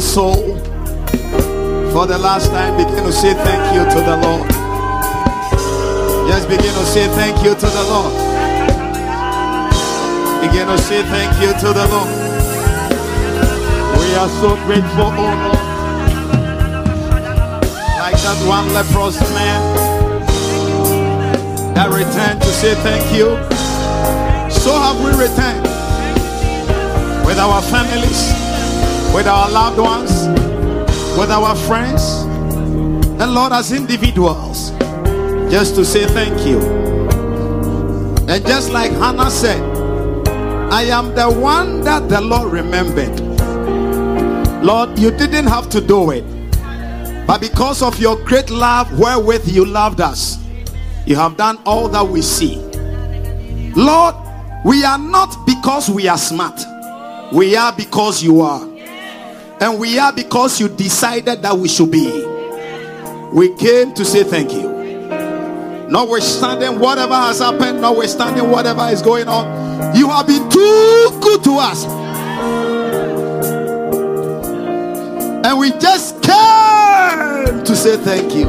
grateful soul, for the last time, begin to say thank you to the Lord. Just begin to say thank you to the Lord. Begin to say thank you to the Lord. We are so grateful, oh Lord. Like that one leprous man that returned to say thank you. So have we returned with our families, with our loved ones, with our friends, and Lord, as individuals, just to say thank you. And just like Hannah said, I am the one that the Lord remembered. Lord, you didn't have to do it, but because of your great love wherewith you loved us, you have done all that we see. Lord, we are not because we are smart, we are because you are. And we are because you decided that we should be. We came to say thank you. Notwithstanding whatever has happened, notwithstanding whatever is going on, you have been too good to us. And we just came to say thank you.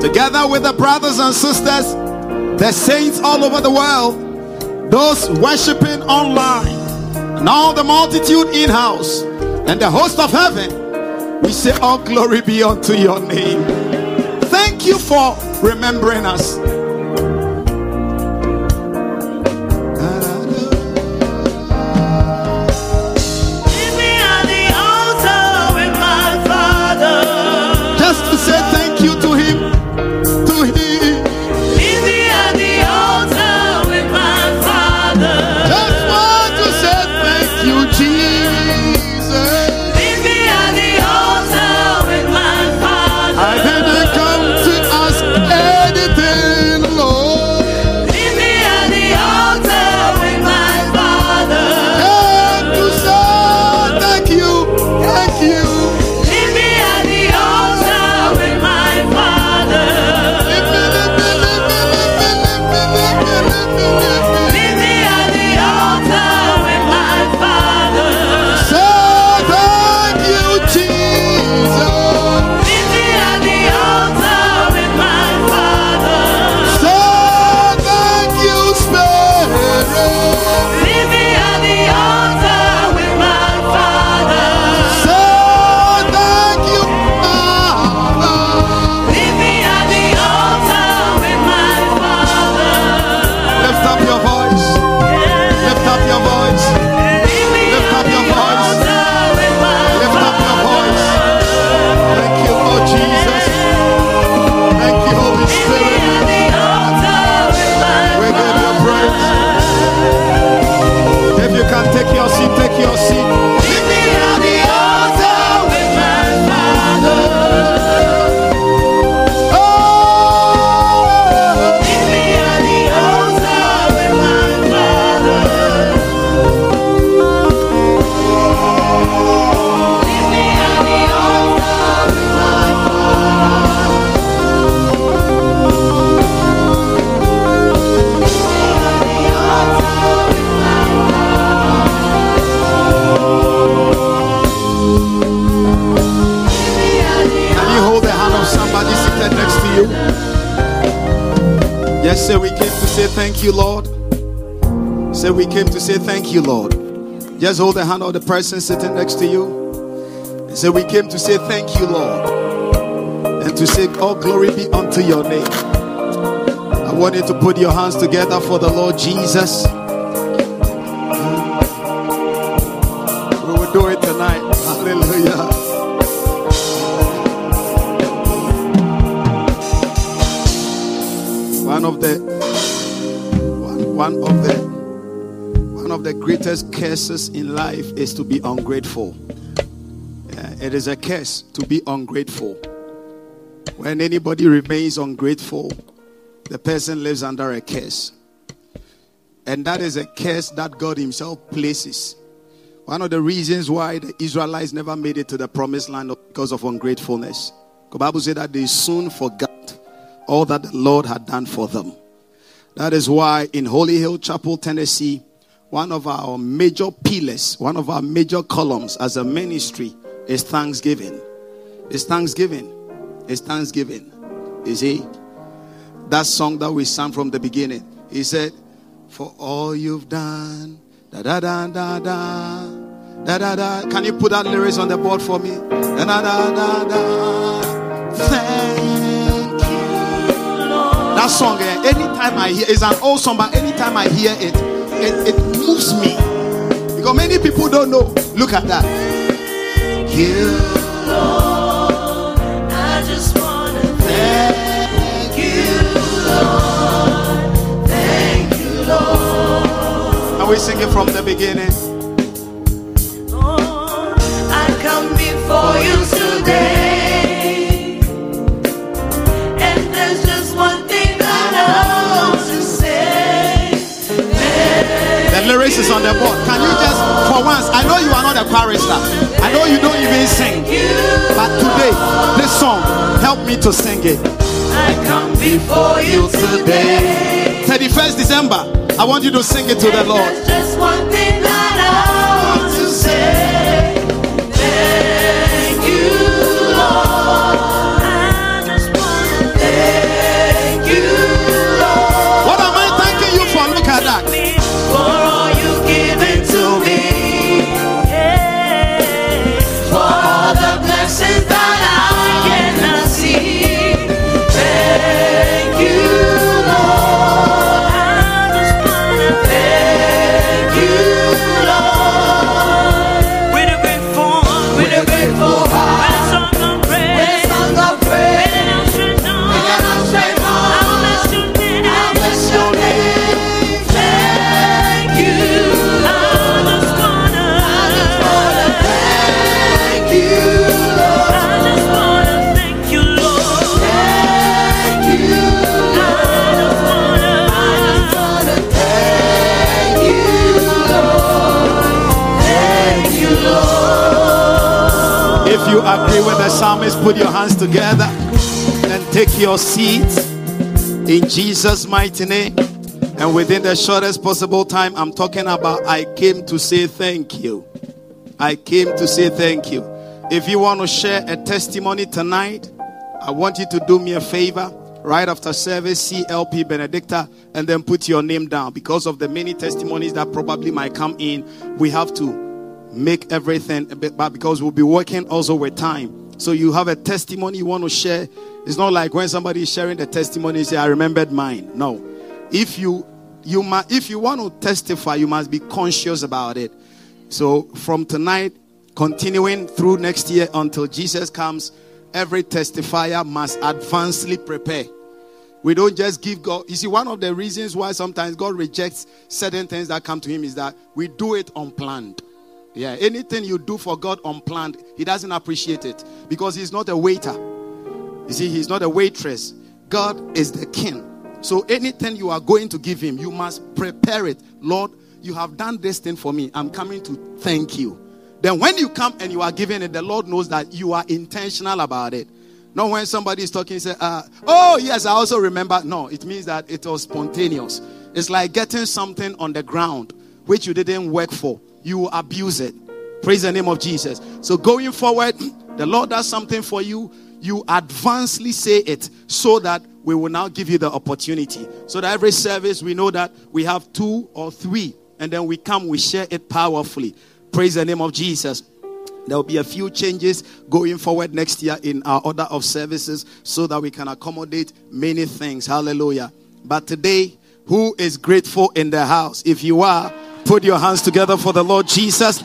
Together with the brothers and sisters, the saints all over the world, those worshiping online all the multitude in house and the host of heaven, we say, All glory be unto your name. Thank you for remembering us. Thank you, Lord. Just hold the hand of the person sitting next to you. And say we came to say thank you, Lord. And to say all glory be unto your name. I want you to put your hands together for the Lord Jesus. We will do it tonight. Hallelujah. One of the one, one of curses in life is to be ungrateful. It is a curse to be ungrateful. When anybody remains ungrateful, the person lives under a curse. And that is a curse that God Himself places. One of the reasons why the Israelites never made it to the promised land because of ungratefulness. The Bible said that they soon forgot all that the Lord had done for them. That is why in Holy Hill Chapel, Tennessee, one of our major pillars, one of our major columns as a ministry is thanksgiving. It's thanksgiving. It's thanksgiving. You see? That song that we sang from the beginning. He said, For all you've done, da da da da da. Da da da. Can you put that lyrics on the board for me? Da da da da da. Thank you, Lord. That song, eh, anytime I hear, it's an old song, but anytime I hear it, it, it moves me. Because many people don't know. Look at that. You, Lord. I just want to thank you, Lord. Thank you, Lord. Are we singing from the beginning? Lyrics is on the board. Can you just, for once, I know you are not a chorister. I know you don't even sing. But today, this song, help me to sing it. I come before you today. 31st December, I want you to sing it to the Lord. Agree with the psalmist, put your hands together and take your seat in Jesus' mighty name. And within the shortest possible time, I'm talking about I came to say thank you. I came to say thank you. If you want to share a testimony tonight, I want you to do me a favor. Right after service, CLP Benedicta, and then put your name down. Because of the many testimonies that probably might come in, we have to make everything but because we'll be working also with time. So you have a testimony you want to share. It's not like when somebody is sharing the testimony say i remembered mine. No. If you you must if you want to testify you must be conscious about it. So from tonight continuing through next year until jesus comes every testifier must advancedly prepare. We don't just give God. You see, one of the reasons why sometimes God rejects certain things that come to Him is that we do it unplanned. Yeah, anything you do for God unplanned, He doesn't appreciate it because He's not a waiter. You see, He's not a waitress. God is the King. So anything you are going to give Him, you must prepare it. Lord, you have done this thing for me. I'm coming to thank you. Then when you come and you are giving it, the Lord knows that you are intentional about it. Not when somebody is talking, say, uh, "Oh yes, I also remember." No, it means that it was spontaneous. It's like getting something on the ground which you didn't work for you abuse it. Praise the name of Jesus. So going forward, the Lord does something for you. You advancedly say it so that we will now give you the opportunity. So that every service we know that we have two or three, and then we come, we share it powerfully. Praise the name of Jesus. There will be a few changes going forward next year in our order of services so that we can accommodate many things. Hallelujah. But today, who is grateful in the house? If you are, Put your hands together for the Lord Jesus.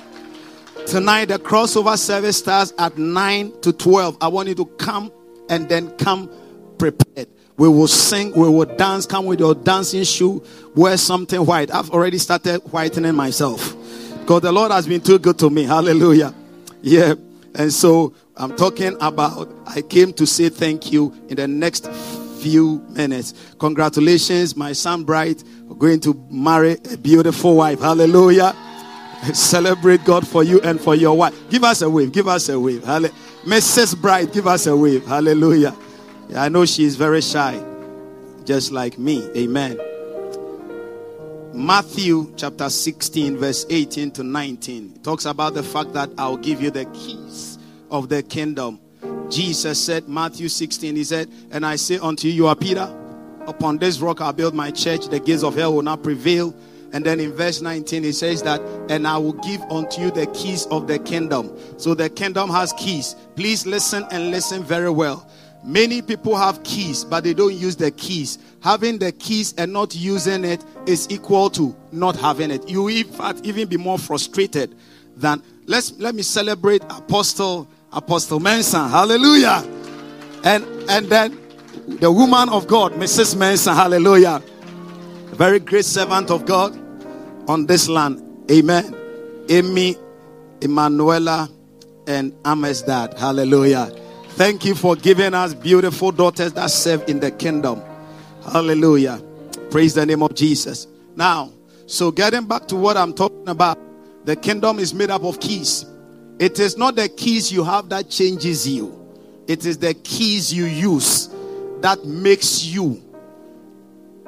Tonight, the crossover service starts at 9 to 12. I want you to come and then come prepared. We will sing, we will dance. Come with your dancing shoe, wear something white. I've already started whitening myself because the Lord has been too good to me. Hallelujah. Yeah. And so I'm talking about, I came to say thank you in the next few minutes. Congratulations, my son Bright, going to marry a beautiful wife. Hallelujah. Celebrate God for you and for your wife. Give us a wave. Give us a wave. Hallelujah. Mrs. Bright, give us a wave. Hallelujah. Yeah, I know she is very shy, just like me. Amen. Matthew chapter 16, verse 18 to 19. Talks about the fact that I'll give you the keys of the kingdom. Jesus said, Matthew 16, he said, And I say unto you, you are Peter. Upon this rock I'll build my church, the gates of hell will not prevail. And then in verse 19, he says that, and I will give unto you the keys of the kingdom. So the kingdom has keys. Please listen and listen very well. Many people have keys, but they don't use the keys. Having the keys and not using it is equal to not having it. You, in fact, even be more frustrated than. Let's let me celebrate Apostle Apostle Mensah. Hallelujah. And and then the woman of God, Mrs. Mensah. Hallelujah. A very great servant of God on this land. Amen. Amy, Emanuela, and Ames dad. Hallelujah. Thank you for giving us beautiful daughters that serve in the kingdom. Hallelujah. Praise the name of Jesus. Now, so getting back to what I'm talking about, the kingdom is made up of keys. It is not the keys you have that changes you, it is the keys you use that makes you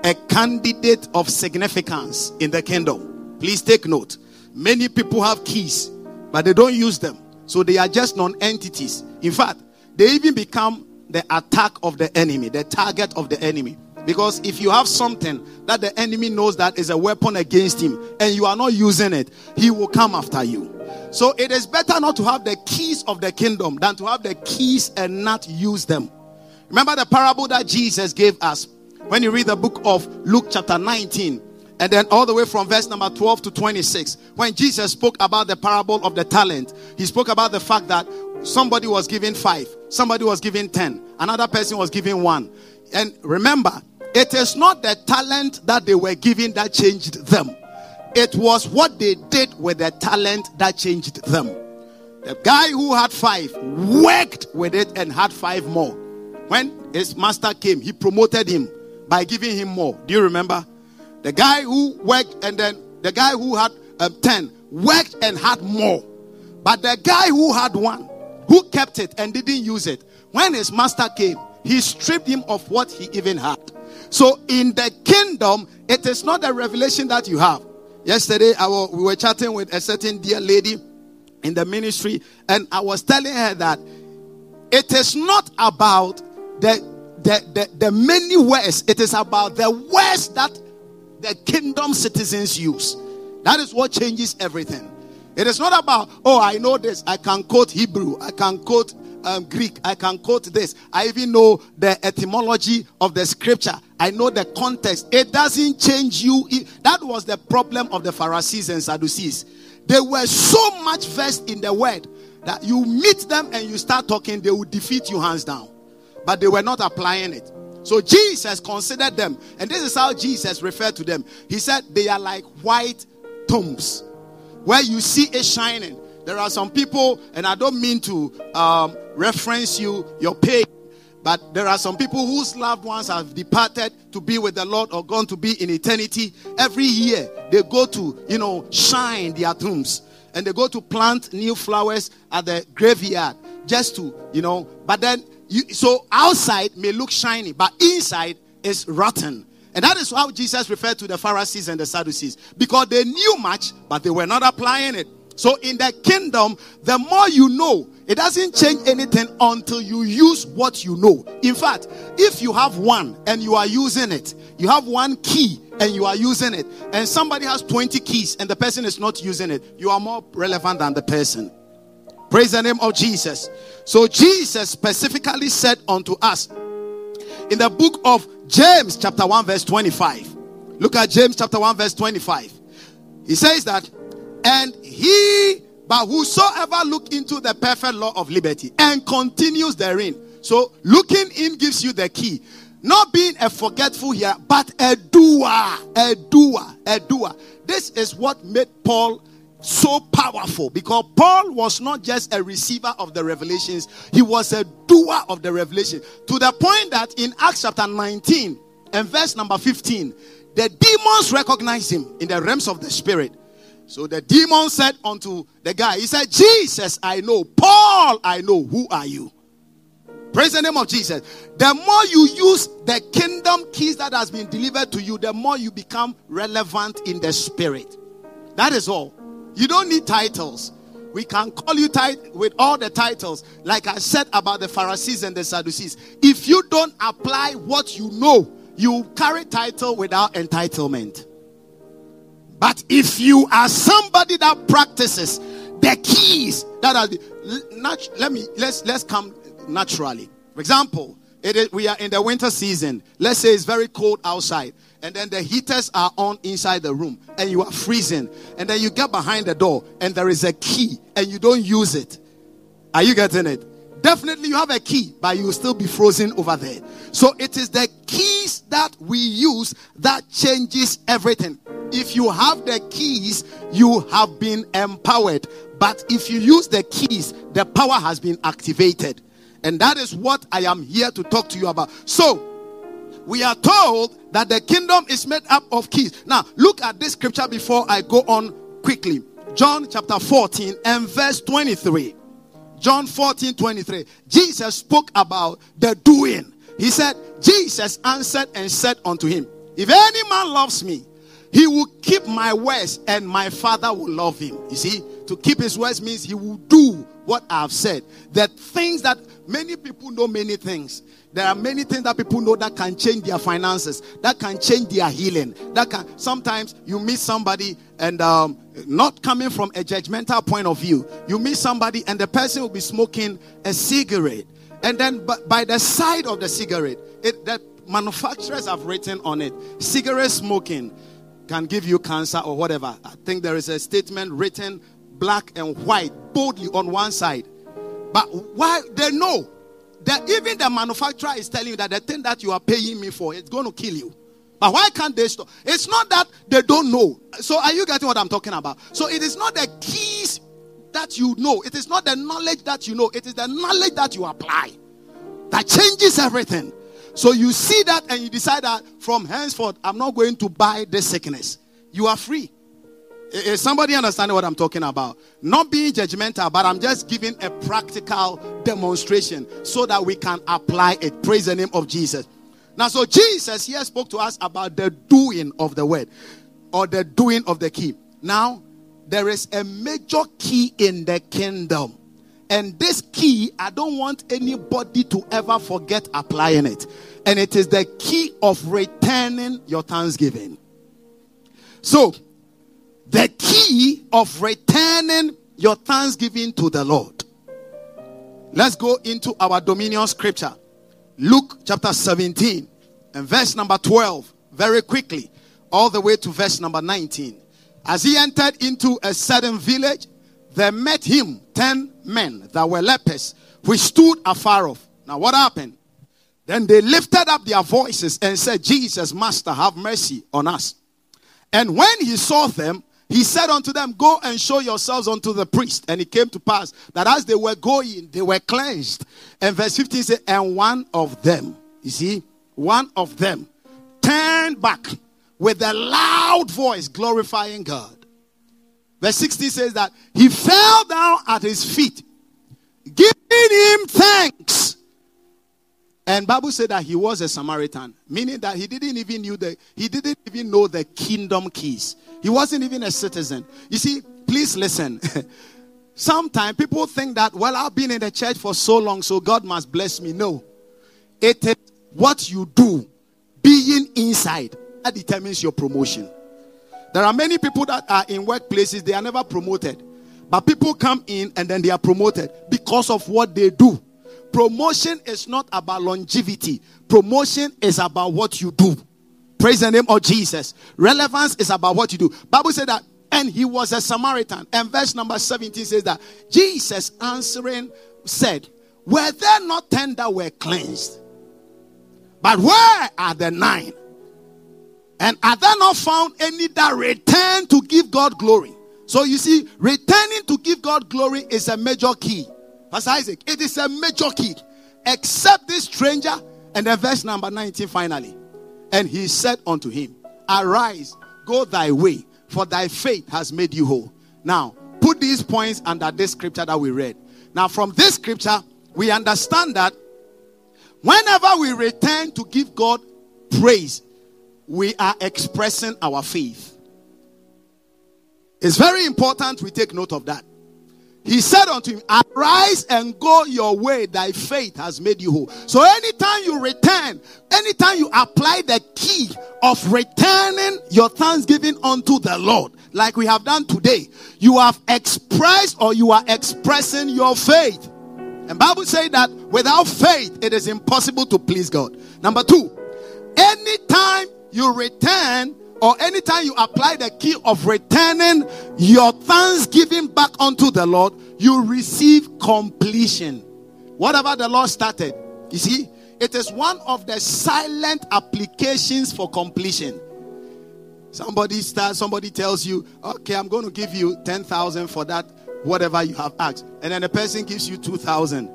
a candidate of significance in the kingdom. Please take note. Many people have keys, but they don't use them. So they are just non entities. In fact, they even become the attack of the enemy, the target of the enemy. Because if you have something that the enemy knows that is a weapon against him and you are not using it, he will come after you. So it is better not to have the keys of the kingdom than to have the keys and not use them. Remember the parable that Jesus gave us when you read the book of Luke, chapter 19, and then all the way from verse number 12 to 26. When Jesus spoke about the parable of the talent, he spoke about the fact that somebody was given five, somebody was given 10, another person was given one. And remember, it is not the talent that they were given that changed them it was what they did with the talent that changed them. The guy who had five worked with it and had five more. When his master came, he promoted him by giving him more. Do you remember? The guy who worked and then the guy who had um, 10 worked and had more. But the guy who had one, who kept it and didn't use it, when his master came, he stripped him of what he even had. So in the kingdom, it is not the revelation that you have. Yesterday, I was, we were chatting with a certain dear lady in the ministry, and I was telling her that it is not about the, the, the, the many words, it is about the words that the kingdom citizens use. That is what changes everything. It is not about, oh, I know this, I can quote Hebrew, I can quote um, Greek, I can quote this. I even know the etymology of the scripture. I know the context. It doesn't change you. That was the problem of the Pharisees and Sadducees. They were so much versed in the word that you meet them and you start talking, they will defeat you hands down. But they were not applying it. So Jesus considered them, and this is how Jesus referred to them. He said, They are like white tombs where you see it shining. There are some people, and I don't mean to um, reference you, your pain, but there are some people whose loved ones have departed to be with the Lord or gone to be in eternity. Every year they go to, you know, shine their tombs and they go to plant new flowers at the graveyard just to, you know, but then you, so outside may look shiny, but inside is rotten. And that is how Jesus referred to the Pharisees and the Sadducees because they knew much, but they were not applying it. So in the kingdom, the more you know, it doesn't change anything until you use what you know. In fact, if you have one and you are using it, you have one key and you are using it, and somebody has 20 keys and the person is not using it, you are more relevant than the person. Praise the name of Jesus. So Jesus specifically said unto us in the book of James, chapter 1, verse 25. Look at James chapter 1, verse 25. He says that and he, but whosoever look into the perfect law of liberty and continues therein. So looking in gives you the key. Not being a forgetful here, but a doer, a doer, a doer. This is what made Paul so powerful because Paul was not just a receiver of the revelations, he was a doer of the revelation. To the point that in Acts chapter 19 and verse number 15, the demons recognized him in the realms of the spirit. So the demon said unto the guy, He said, Jesus, I know. Paul, I know. Who are you? Praise the name of Jesus. The more you use the kingdom keys that has been delivered to you, the more you become relevant in the spirit. That is all. You don't need titles. We can call you tit- with all the titles, like I said about the Pharisees and the Sadducees. If you don't apply what you know, you carry title without entitlement. But if you are somebody that practices the keys that are the, let me let's let's come naturally. For example, we are in the winter season. Let's say it's very cold outside, and then the heaters are on inside the room, and you are freezing. And then you get behind the door, and there is a key, and you don't use it. Are you getting it? Definitely, you have a key, but you will still be frozen over there. So it is the keys that we use that changes everything. If you have the keys, you have been empowered. But if you use the keys, the power has been activated. And that is what I am here to talk to you about. So, we are told that the kingdom is made up of keys. Now, look at this scripture before I go on quickly. John chapter 14 and verse 23. John 14 23. Jesus spoke about the doing. He said, Jesus answered and said unto him, If any man loves me, he will keep my words and my father will love him. You see, to keep his words means he will do what I've said. The things that many people know many things. There are many things that people know that can change their finances, that can change their healing. That can sometimes you meet somebody and um, not coming from a judgmental point of view, you meet somebody and the person will be smoking a cigarette, and then by the side of the cigarette, it that manufacturers have written on it, cigarette smoking can give you cancer or whatever. I think there is a statement written black and white boldly on one side. But why they know that even the manufacturer is telling you that the thing that you are paying me for is going to kill you. But why can't they stop? It's not that they don't know. So are you getting what I'm talking about? So it is not the keys that you know. It is not the knowledge that you know. It is the knowledge that you apply that changes everything. So you see that and you decide that from henceforth, I'm not going to buy this sickness. You are free. Is somebody understanding what I'm talking about? Not being judgmental, but I'm just giving a practical demonstration so that we can apply it. Praise the name of Jesus. Now, so Jesus here spoke to us about the doing of the word or the doing of the key. Now, there is a major key in the kingdom. And this key, I don't want anybody to ever forget applying it. And it is the key of returning your thanksgiving. So, the key of returning your thanksgiving to the Lord. Let's go into our dominion scripture. Luke chapter 17 and verse number 12. Very quickly, all the way to verse number 19. As he entered into a certain village, there met him ten men that were lepers, which stood afar off. Now, what happened? Then they lifted up their voices and said, Jesus, Master, have mercy on us. And when he saw them, he said unto them, Go and show yourselves unto the priest. And it came to pass that as they were going, they were cleansed. And verse 15 says, And one of them, you see, one of them turned back with a loud voice, glorifying God. Verse 16 says that he fell down at his feet, giving him thanks. And Bible said that he was a Samaritan, meaning that he didn't even knew the he didn't even know the kingdom keys. He wasn't even a citizen. You see, please listen. Sometimes people think that, well, I've been in the church for so long, so God must bless me. No. It is what you do, being inside, that determines your promotion. There are many people that are in workplaces, they are never promoted. But people come in and then they are promoted because of what they do. Promotion is not about longevity. Promotion is about what you do. Praise the name of Jesus. Relevance is about what you do. Bible said that and he was a Samaritan. And verse number 17 says that Jesus answering said, Were there not ten that were cleansed? But where are the nine? And are there not found any that return to give God glory? So you see, returning to give God glory is a major key. Pastor Isaac, it is a major key. Except this stranger, and then verse number 19 finally. And he said unto him, Arise, go thy way, for thy faith has made you whole. Now, put these points under this scripture that we read. Now, from this scripture, we understand that Whenever we return to give God praise, we are expressing our faith. It's very important we take note of that. He said unto him, Arise and go your way, thy faith has made you whole. So, anytime you return, anytime you apply the key of returning your thanksgiving unto the Lord, like we have done today, you have expressed or you are expressing your faith. And Bible say that without faith it is impossible to please God. Number 2, anytime you return or anytime you apply the key of returning your thanksgiving back unto the Lord, you receive completion. Whatever the Lord started, you see, it is one of the silent applications for completion. Somebody starts, somebody tells you, okay, I'm going to give you 10,000 for that, whatever you have asked. And then the person gives you 2,000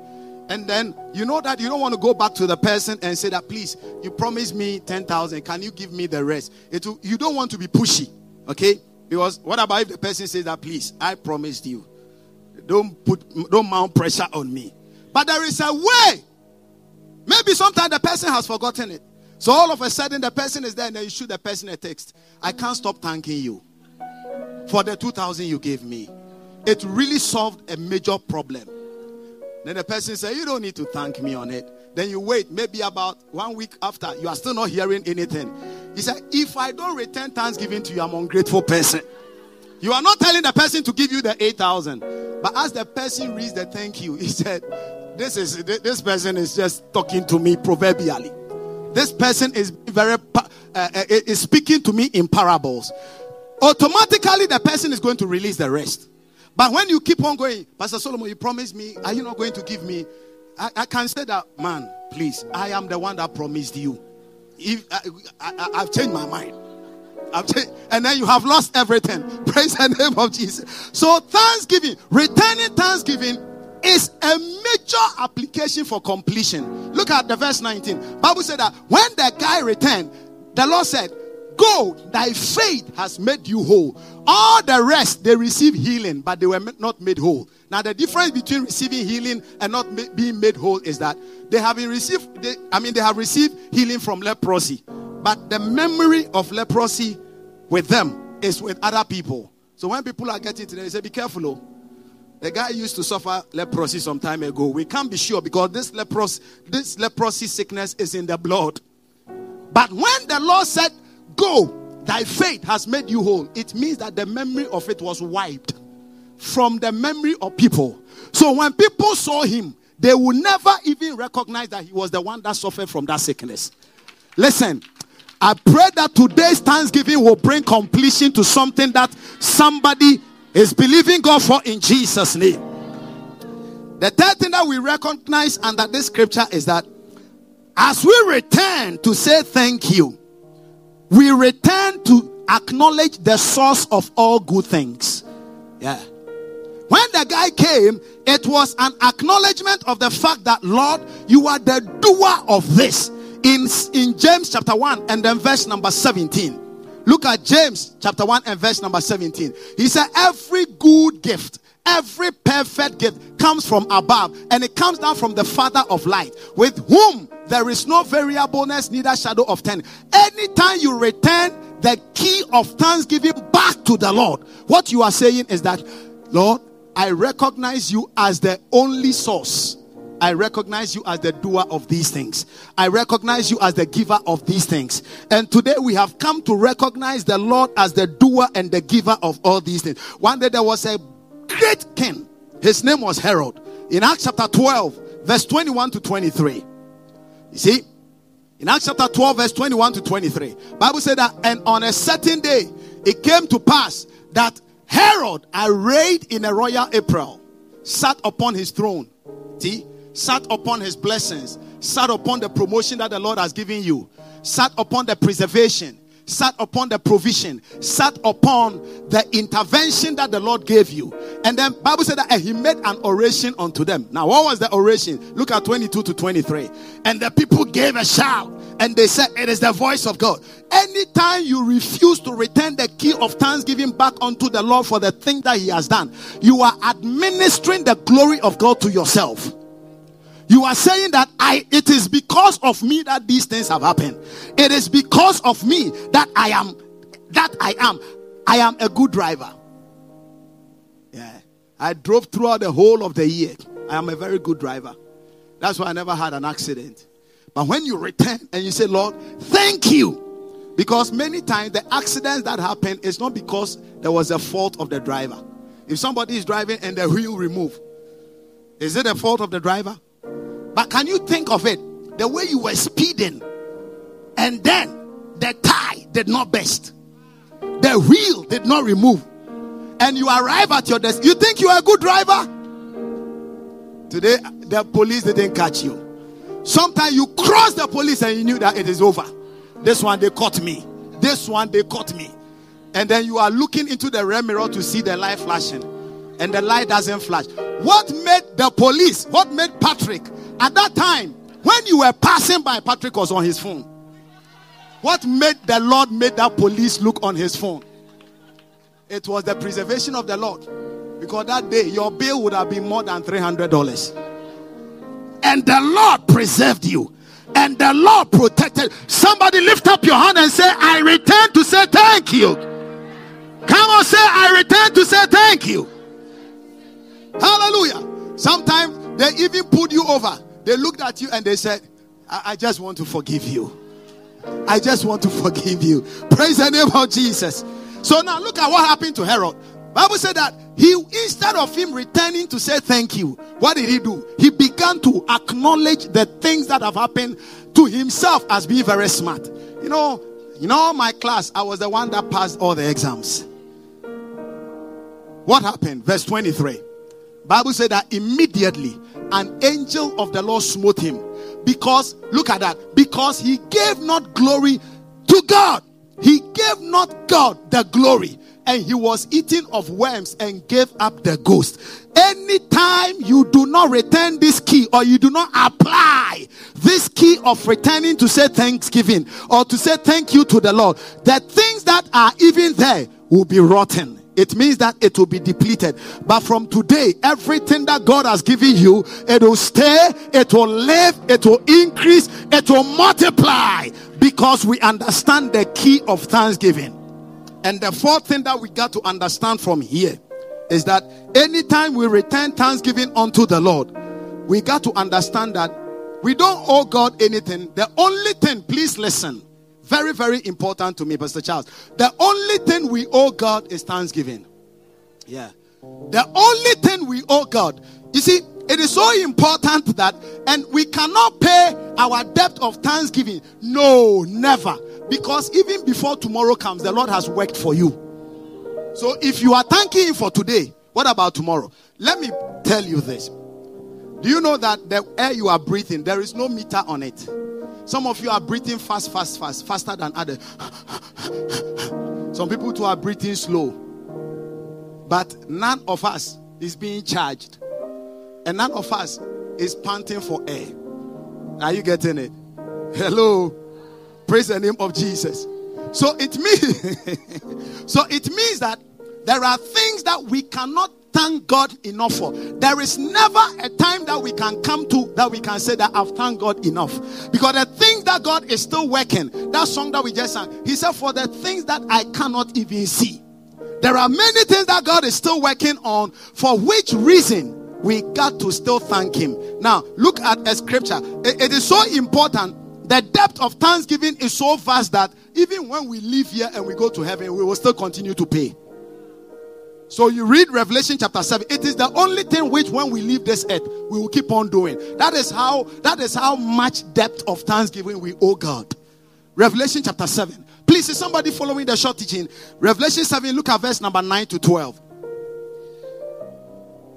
and then you know that you don't want to go back to the person and say that please you promised me 10,000 can you give me the rest? It will, you don't want to be pushy okay? Because what about if the person says that please I promised you. Don't put don't mount pressure on me. But there is a way. Maybe sometimes the person has forgotten it. So all of a sudden the person is there and then you shoot the person a text. I can't stop thanking you for the 2000 you gave me. It really solved a major problem then the person said, You don't need to thank me on it. Then you wait, maybe about one week after, you are still not hearing anything. He said, If I don't return thanksgiving to you, I'm ungrateful person. You are not telling the person to give you the 8,000. But as the person reads the thank you, he said, This is this person is just talking to me proverbially. This person is very uh, uh, is speaking to me in parables. Automatically, the person is going to release the rest. But when you keep on going, Pastor Solomon, you promised me, are you not going to give me? I, I can say that, man, please, I am the one that promised you. If I, have changed my mind. Changed, and then you have lost everything. Praise the name of Jesus. So thanksgiving, returning thanksgiving is a major application for completion. Look at the verse 19. Bible said that when the guy returned, the Lord said, Go, thy faith has made you whole. All the rest, they received healing, but they were not made whole. Now, the difference between receiving healing and not being made whole is that they have been received, they, I mean, they have received healing from leprosy, but the memory of leprosy with them is with other people. So when people are getting to them, they say, Be careful. Oh. The guy used to suffer leprosy some time ago. We can't be sure because this leprosy, this leprosy sickness is in the blood. But when the Lord said, Go, thy faith has made you whole. It means that the memory of it was wiped from the memory of people. So when people saw him, they would never even recognize that he was the one that suffered from that sickness. Listen, I pray that today's Thanksgiving will bring completion to something that somebody is believing God for in Jesus' name. The third thing that we recognize under this scripture is that as we return to say thank you, we return to acknowledge the source of all good things. Yeah. When the guy came, it was an acknowledgement of the fact that, Lord, you are the doer of this. In, in James chapter 1 and then verse number 17. Look at James chapter 1 and verse number 17. He said, Every good gift Every perfect gift comes from above and it comes down from the Father of light, with whom there is no variableness, neither shadow of turning. Anytime you return the key of thanksgiving back to the Lord, what you are saying is that, Lord, I recognize you as the only source. I recognize you as the doer of these things. I recognize you as the giver of these things. And today we have come to recognize the Lord as the doer and the giver of all these things. One day there was a great king. His name was Herod. In Acts chapter 12, verse 21 to 23. You see, in Acts chapter 12, verse 21 to 23, Bible said that, and on a certain day, it came to pass that Herod, arrayed in a royal apparel, sat upon his throne. See, sat upon his blessings, sat upon the promotion that the Lord has given you, sat upon the preservation, sat upon the provision, sat upon the intervention that the Lord gave you. And then Bible said that he made an oration unto them. Now, what was the oration? Look at 22 to 23. And the people gave a shout and they said, It is the voice of God. Anytime you refuse to return the key of thanksgiving back unto the Lord for the thing that He has done, you are administering the glory of God to yourself. You are saying that I it is because of me that these things have happened. It is because of me that I am that I am. I am a good driver. Yeah. I drove throughout the whole of the year. I am a very good driver. That's why I never had an accident. But when you return and you say, Lord, thank you. Because many times the accidents that happen is not because there was a fault of the driver. If somebody is driving and the wheel remove, is it a fault of the driver? But can you think of it? The way you were speeding, and then the tie did not burst, the wheel did not remove, and you arrive at your desk. You think you are a good driver? Today, the police didn't catch you. Sometimes you cross the police and you knew that it is over. This one they caught me. This one they caught me. And then you are looking into the rear mirror to see the light flashing. And the light doesn't flash. What made the police, what made Patrick at that time, when you were passing by, Patrick was on his phone. What made the Lord made that police look on his phone? It was the preservation of the Lord. Because that day your bill would have been more than $300. And the Lord preserved you and the Lord protected. Somebody lift up your hand and say, I return to say thank you. Come on, say, I return to say thank you. Hallelujah. Sometimes they even put you over. They looked at you and they said, I, I just want to forgive you. I just want to forgive you. Praise the name of Jesus. So now look at what happened to Herod. Bible said that he instead of him returning to say thank you, what did he do? He began to acknowledge the things that have happened to himself as being very smart. You know, in all my class, I was the one that passed all the exams. What happened? Verse 23. Bible said that immediately an angel of the Lord smote him because look at that because he gave not glory to God. He gave not God the glory and he was eating of worms and gave up the ghost. Anytime you do not return this key or you do not apply this key of returning to say thanksgiving or to say thank you to the Lord, the things that are even there will be rotten. It means that it will be depleted. But from today, everything that God has given you, it will stay, it will live, it will increase, it will multiply because we understand the key of thanksgiving. And the fourth thing that we got to understand from here is that anytime we return thanksgiving unto the Lord, we got to understand that we don't owe God anything. The only thing, please listen, very, very important to me, Pastor Charles. The only thing we owe God is thanksgiving. Yeah. The only thing we owe God, you see, it is so important that, and we cannot pay our debt of thanksgiving. No, never. Because even before tomorrow comes, the Lord has worked for you. So if you are thanking Him for today, what about tomorrow? Let me tell you this. Do you know that the air you are breathing, there is no meter on it? Some of you are breathing fast, fast, fast, faster than others. Some people too are breathing slow. But none of us is being charged. And none of us is panting for air. Are you getting it? Hello. Praise the name of Jesus. So it means so it means that there are things that we cannot thank God enough for. There is never a time that we can come to that we can say that I've thanked God enough. Because the things that God is still working, that song that we just sang, He said, For the things that I cannot even see. There are many things that God is still working on, for which reason we got to still thank Him. Now, look at a scripture. it, it is so important the depth of thanksgiving is so vast that even when we leave here and we go to heaven, we will still continue to pay. So you read Revelation chapter 7. It is the only thing which when we leave this earth, we will keep on doing. That is how that is how much depth of thanksgiving we owe God. Revelation chapter 7. Please, is somebody following the short teaching? Revelation 7, look at verse number 9 to 12.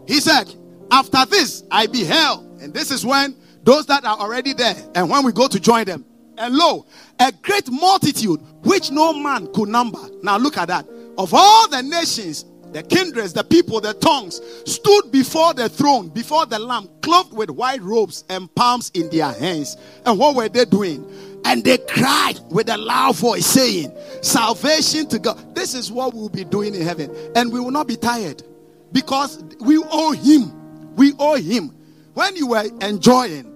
He said, After this I beheld, and this is when those that are already there, and when we go to join them, and lo, a great multitude which no man could number. Now look at that. Of all the nations, the kindreds, the people, the tongues stood before the throne, before the Lamb, clothed with white robes and palms in their hands. And what were they doing? And they cried with a loud voice, saying, Salvation to God. This is what we'll be doing in heaven. And we will not be tired because we owe Him. We owe Him when you were enjoying,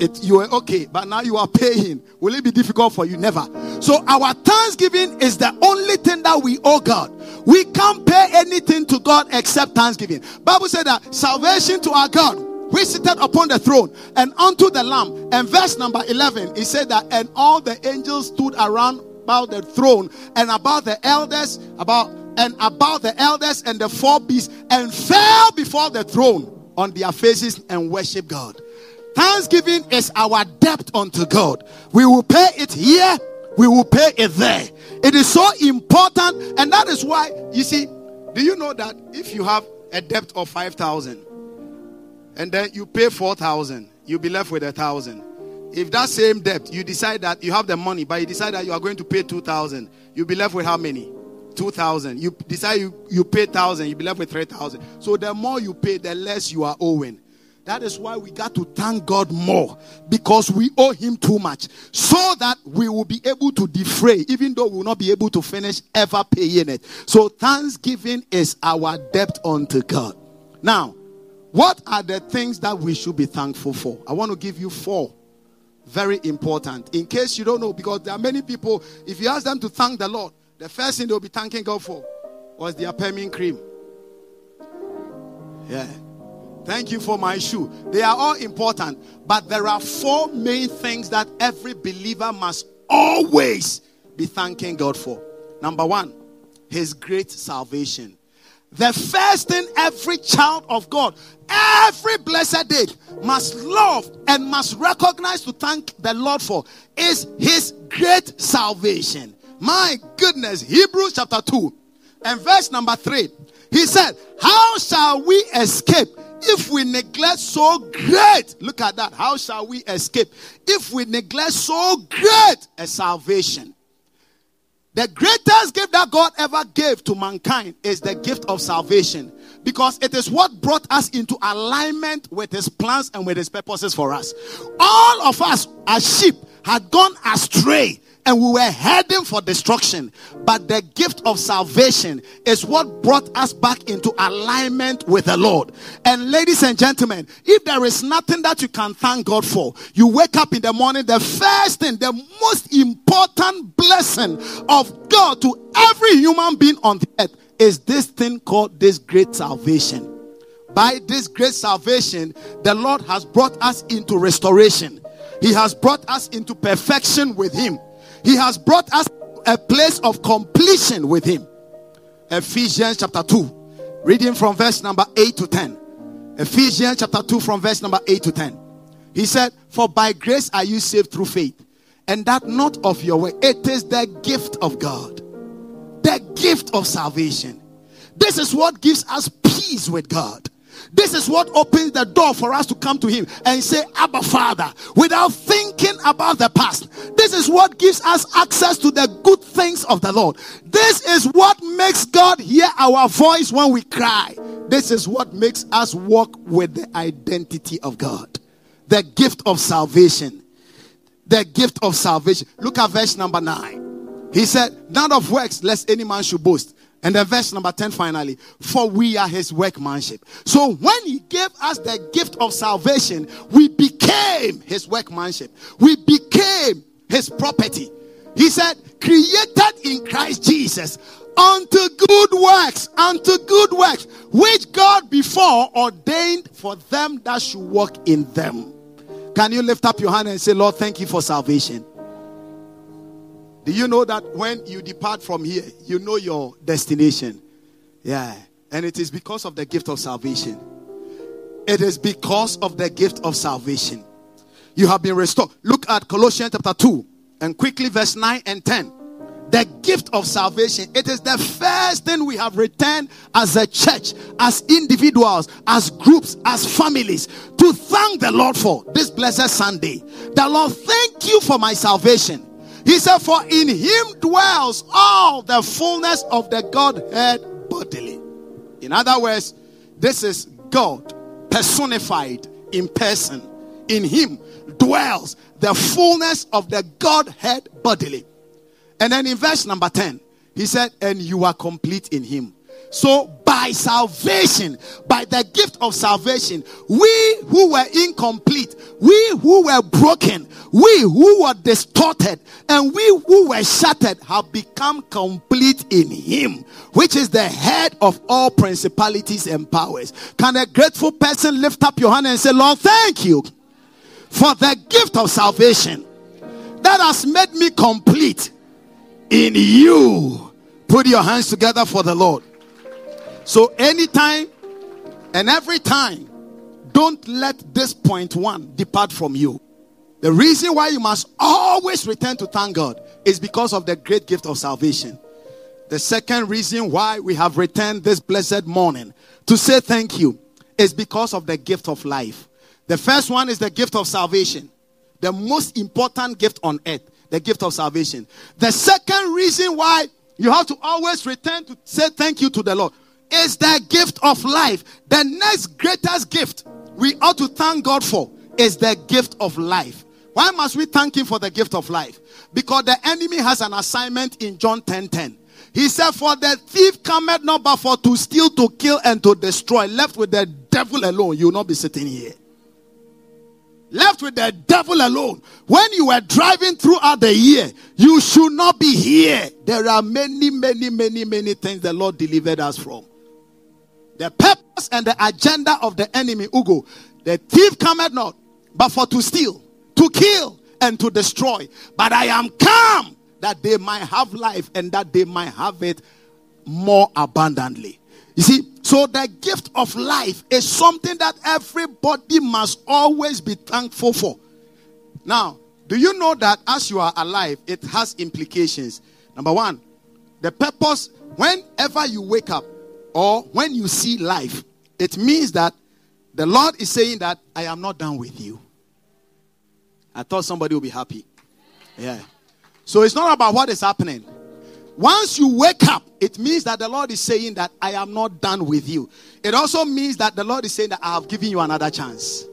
it you were okay, but now you are paying. Will it be difficult for you? Never. So our thanksgiving is the only thing that we owe God. We can't pay anything to God except thanksgiving. Bible said that salvation to our God we seated upon the throne and unto the lamb and verse number 11 he said that and all the angels stood around about the throne and about the elders about and about the elders and the four beasts and fell before the throne on their faces and worship god Thanksgiving is our debt unto God. We will pay it here, we will pay it there. It is so important, and that is why you see. Do you know that if you have a debt of 5,000 and then you pay 4,000, you'll be left with a thousand. If that same debt, you decide that you have the money, but you decide that you are going to pay 2,000, you'll be left with how many? 2,000. You decide you, you pay 1,000, you'll be left with 3,000. So the more you pay, the less you are owing. That is why we got to thank God more because we owe Him too much so that we will be able to defray, even though we will not be able to finish ever paying it. So, thanksgiving is our debt unto God. Now, what are the things that we should be thankful for? I want to give you four. Very important. In case you don't know, because there are many people, if you ask them to thank the Lord, the first thing they'll be thanking God for was their perming cream. Yeah. Thank you for my shoe. They are all important, but there are four main things that every believer must always be thanking God for. Number one, His great salvation. The first thing every child of God, every blessed day, must love and must recognize to thank the Lord for is His great salvation. My goodness, Hebrews chapter 2 and verse number 3. He said, How shall we escape? If we neglect so great, look at that. How shall we escape? If we neglect so great a salvation. The greatest gift that God ever gave to mankind is the gift of salvation because it is what brought us into alignment with His plans and with His purposes for us. All of us as sheep had gone astray and we were heading for destruction. But the gift of salvation is what brought us back into alignment with the Lord. And ladies and gentlemen, if there is nothing that you can thank God for, you wake up in the morning, the first thing, the most important blessing of God to every human being on the earth is this thing called this great salvation. By this great salvation, the Lord has brought us into restoration. He has brought us into perfection with Him. He has brought us a place of completion with Him. Ephesians chapter 2, reading from verse number 8 to 10. Ephesians chapter 2, from verse number 8 to 10. He said, For by grace are you saved through faith, and that not of your way. It is the gift of God, the gift of salvation. This is what gives us peace with God. This is what opens the door for us to come to Him and say, Abba Father, without thinking about the past. This is what gives us access to the good things of the Lord. This is what makes God hear our voice when we cry. This is what makes us walk with the identity of God. The gift of salvation. The gift of salvation. Look at verse number 9. He said, None of works, lest any man should boast. And then verse number 10 finally, for we are his workmanship. So when he gave us the gift of salvation, we became his workmanship. We became his property. He said, created in Christ Jesus unto good works, unto good works, which God before ordained for them that should walk in them. Can you lift up your hand and say, Lord, thank you for salvation? Do you know that when you depart from here, you know your destination? Yeah. And it is because of the gift of salvation. It is because of the gift of salvation. You have been restored. Look at Colossians chapter 2 and quickly verse 9 and 10. The gift of salvation. It is the first thing we have returned as a church, as individuals, as groups, as families to thank the Lord for this blessed Sunday. The Lord, thank you for my salvation. He said, For in him dwells all the fullness of the Godhead bodily. In other words, this is God personified in person. In him dwells the fullness of the Godhead bodily. And then in verse number 10, he said, And you are complete in him. So, by salvation, by the gift of salvation, we who were incomplete, we who were broken, we who were distorted, and we who were shattered have become complete in Him, which is the head of all principalities and powers. Can a grateful person lift up your hand and say, Lord, thank you for the gift of salvation that has made me complete in you? Put your hands together for the Lord. So, anytime and every time, don't let this point one depart from you. The reason why you must always return to thank God is because of the great gift of salvation. The second reason why we have returned this blessed morning to say thank you is because of the gift of life. The first one is the gift of salvation, the most important gift on earth, the gift of salvation. The second reason why you have to always return to say thank you to the Lord is the gift of life. The next greatest gift we ought to thank God for is the gift of life. Why must we thank Him for the gift of life? Because the enemy has an assignment in John 10 10. He said, For the thief cometh not but for to steal, to kill, and to destroy. Left with the devil alone, you will not be sitting here. Left with the devil alone. When you were driving throughout the year, you should not be here. There are many, many, many, many things the Lord delivered us from. The purpose and the agenda of the enemy, Ugo, the thief cometh not, but for to steal, to kill, and to destroy. But I am come that they might have life and that they might have it more abundantly. You see, so the gift of life is something that everybody must always be thankful for. Now, do you know that as you are alive, it has implications? Number one, the purpose, whenever you wake up or when you see life, it means that the Lord is saying that I am not done with you. I thought somebody would be happy. Yeah. So it's not about what is happening. Once you wake up, it means that the Lord is saying that I am not done with you. It also means that the Lord is saying that I have given you another chance.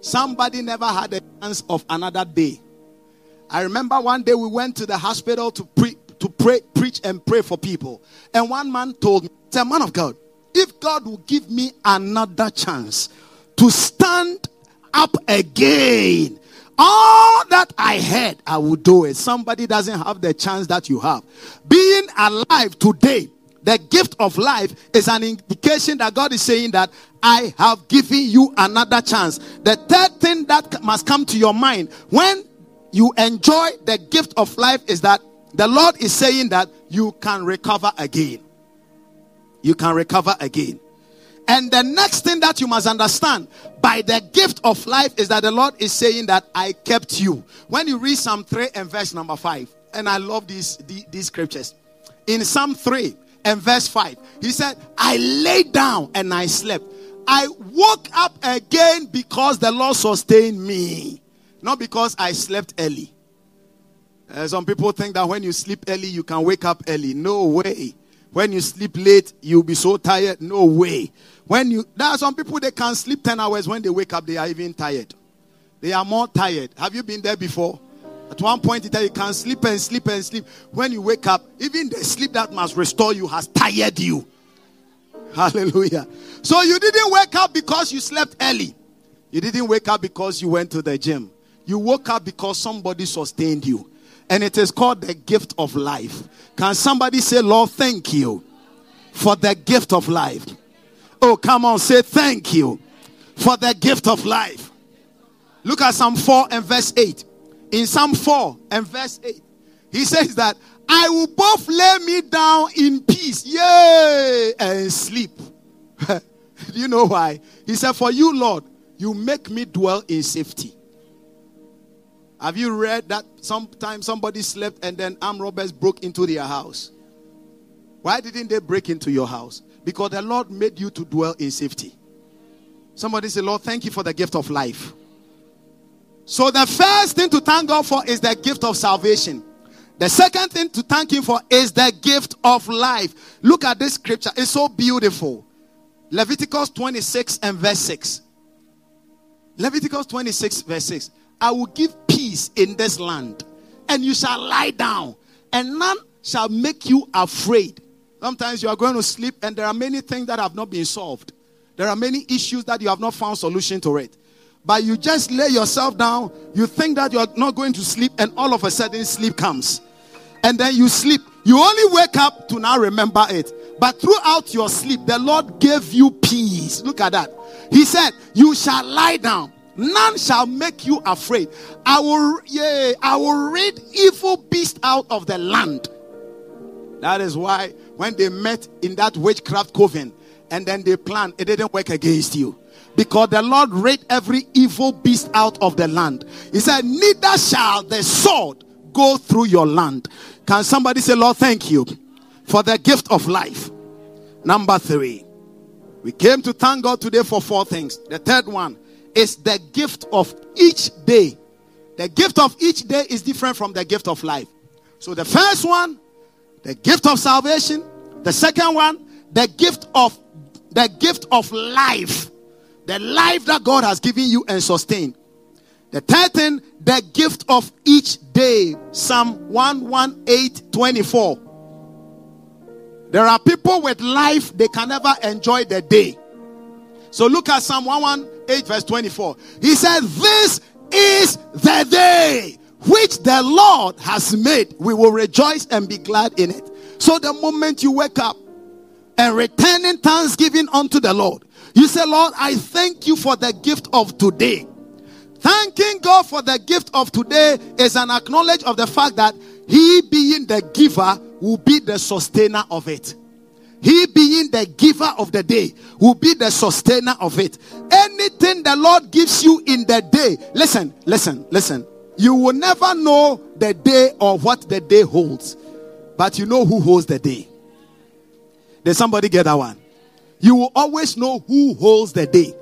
Somebody never had a chance of another day. I remember one day we went to the hospital to pre- to pray, preach and pray for people. And one man told me, said, man of God, if God will give me another chance to stand up again all that I had, I will do it. Somebody doesn't have the chance that you have. Being alive today, the gift of life is an indication that God is saying that I have given you another chance. The third thing that must come to your mind when you enjoy the gift of life is that the Lord is saying that you can recover again. You can recover again. And the next thing that you must understand by the gift of life is that the Lord is saying that I kept you. When you read Psalm 3 and verse number 5, and I love these, these, these scriptures. In Psalm 3 and verse 5, he said, I lay down and I slept. I woke up again because the Lord sustained me, not because I slept early. Uh, some people think that when you sleep early, you can wake up early. No way. When you sleep late, you'll be so tired. No way. When you there are some people they can sleep 10 hours when they wake up, they are even tired. They are more tired. Have you been there before? At one point, you can sleep and sleep and sleep. When you wake up, even the sleep that must restore you has tired you. Hallelujah. So you didn't wake up because you slept early. You didn't wake up because you went to the gym. You woke up because somebody sustained you. And it is called the gift of life. Can somebody say, Lord, thank you for the gift of life? Oh, come on, say thank you for the gift of life. Look at Psalm 4 and verse 8. In Psalm 4 and verse 8, he says that I will both lay me down in peace, yea, and sleep. Do you know why? He said, For you, Lord, you make me dwell in safety. Have you read that sometimes somebody slept and then armed robbers broke into their house? Why didn't they break into your house? Because the Lord made you to dwell in safety. Somebody say, Lord, thank you for the gift of life. So, the first thing to thank God for is the gift of salvation. The second thing to thank Him for is the gift of life. Look at this scripture, it's so beautiful. Leviticus 26 and verse 6. Leviticus 26, verse 6. I will give peace in this land, and you shall lie down, and none shall make you afraid Sometimes you are going to sleep and there are many things that have not been solved. There are many issues that you have not found solution to it. But you just lay yourself down, you think that you are not going to sleep, and all of a sudden sleep comes. And then you sleep. You only wake up to now remember it. But throughout your sleep, the Lord gave you peace. Look at that. He said, You shall lie down. None shall make you afraid. I will, yeah, I will rid evil beast out of the land. That is why when they met in that witchcraft coven and then they planned, it didn't work against you. Because the Lord rid every evil beast out of the land. He said, Neither shall the sword go through your land. Can somebody say, Lord, thank you for the gift of life? Number three, we came to thank God today for four things. The third one is the gift of each day. The gift of each day is different from the gift of life. So the first one, the gift of salvation. The second one, the gift of the gift of life. The life that God has given you and sustained. The third thing, the gift of each day. Psalm 118 24. There are people with life, they can never enjoy the day. So look at Psalm 118, verse 24. He said, This is the day which the Lord has made. We will rejoice and be glad in it. So the moment you wake up and returning thanksgiving unto the Lord, you say, Lord, I thank you for the gift of today. Thanking God for the gift of today is an acknowledge of the fact that He being the giver will be the sustainer of it. He being the giver of the day will be the sustainer of it. Anything the Lord gives you in the day, listen, listen, listen. You will never know the day or what the day holds, but you know who holds the day. Did somebody get that one? You will always know who holds the day.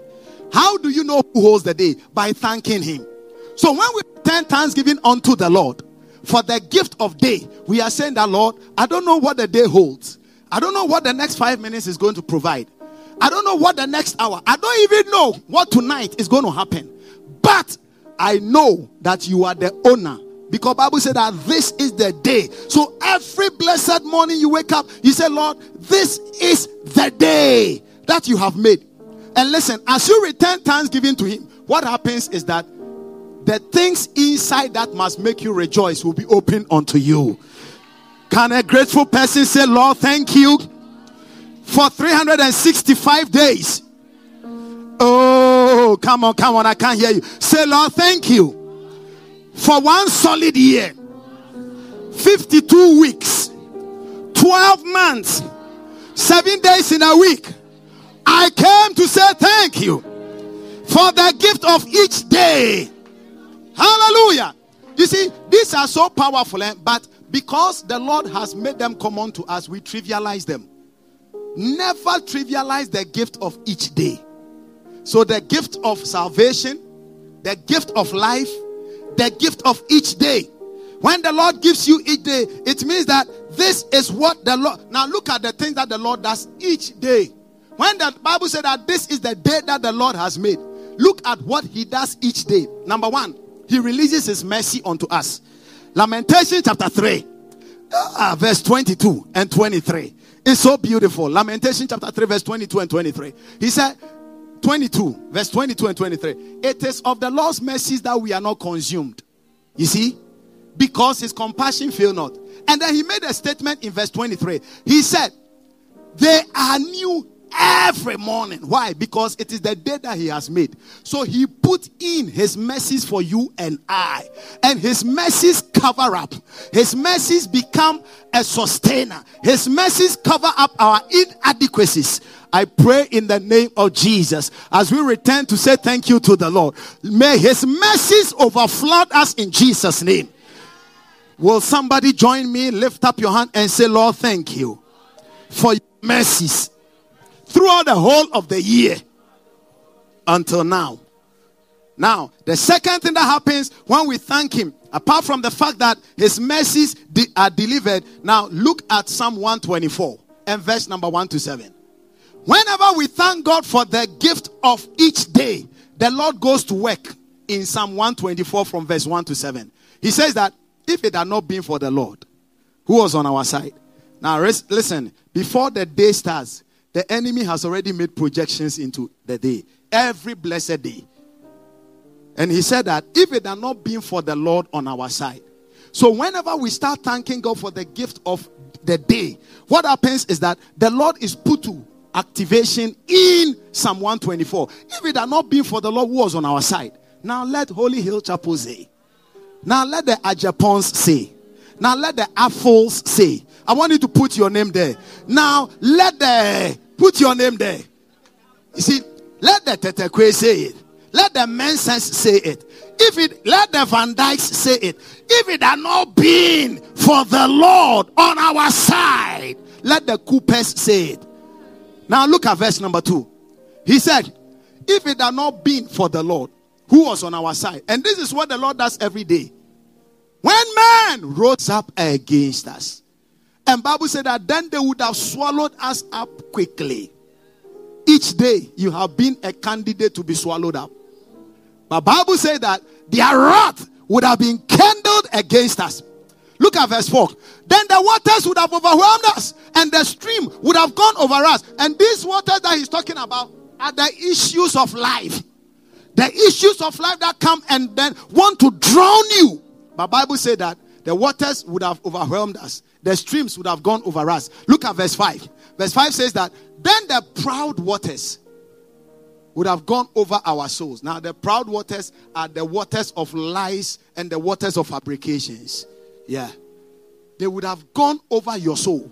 How do you know who holds the day? By thanking Him. So when we turn thanksgiving unto the Lord for the gift of day, we are saying that, Lord, I don't know what the day holds. I don't know what the next five minutes is going to provide. I don't know what the next hour. I don't even know what tonight is going to happen. But I know that you are the owner because Bible said that this is the day. So every blessed morning you wake up, you say, Lord, this is the day that you have made. And listen, as you return thanksgiving to him, what happens is that the things inside that must make you rejoice will be open unto you. Can a grateful person say, Lord, thank you for 365 days? Oh, come on, come on, I can't hear you. Say, Lord, thank you for one solid year, 52 weeks, 12 months, 7 days in a week. I came to say thank you for the gift of each day. Hallelujah. You see, these are so powerful, eh? but because the Lord has made them common to us, we trivialize them. Never trivialize the gift of each day. So, the gift of salvation, the gift of life, the gift of each day. When the Lord gives you each day, it means that this is what the Lord. Now, look at the things that the Lord does each day. When the Bible said that this is the day that the Lord has made, look at what He does each day. Number one, He releases His mercy unto us. Lamentation chapter 3, uh, verse 22 and 23. It's so beautiful. Lamentation chapter 3, verse 22 and 23. He said, 22, verse 22 and 23. It is of the Lord's mercies that we are not consumed. You see? Because his compassion fail not. And then he made a statement in verse 23. He said, They are new every morning. Why? Because it is the day that He has made. So He put in His mercies for you and I. And His mercies cover up. His mercies become a sustainer. His mercies cover up our inadequacies. I pray in the name of Jesus as we return to say thank you to the Lord. May His mercies overflood us in Jesus' name. Will somebody join me? Lift up your hand and say, Lord, thank you for your mercies throughout the whole of the year until now. Now, the second thing that happens when we thank Him, apart from the fact that His mercies de- are delivered, now look at Psalm 124 and verse number 1 to 7. Whenever we thank God for the gift of each day, the Lord goes to work in Psalm 124 from verse 1 to 7. He says that if it had not been for the Lord who was on our side, Now, listen, before the day starts, the enemy has already made projections into the day, every blessed day. And he said that if it had not been for the Lord on our side. So, whenever we start thanking God for the gift of the day, what happens is that the Lord is put to activation in Psalm 124. If it had not been for the Lord who was on our side, now let Holy Hill Chapel say, now let the Agyepongs say, now let the Apples say, I want you to put your name there. Now let the put your name there. You see, let the Tetekwe say it. Let the Mensens say it. If it let the Van Dykes say it. If it had not been for the Lord on our side, let the Coopers say it. Now look at verse number two. He said, If it had not been for the Lord who was on our side, and this is what the Lord does every day. When man rose up against us, and Bible said that then they would have swallowed us up quickly. Each day you have been a candidate to be swallowed up. But Bible said that their wrath would have been kindled against us. Look at verse 4. Then the waters would have overwhelmed us, and the stream would have gone over us. And these waters that he's talking about are the issues of life. The issues of life that come and then want to drown you. But Bible said that the waters would have overwhelmed us. The streams would have gone over us. Look at verse 5. Verse 5 says that then the proud waters would have gone over our souls. Now, the proud waters are the waters of lies and the waters of fabrications. Yeah. They would have gone over your soul,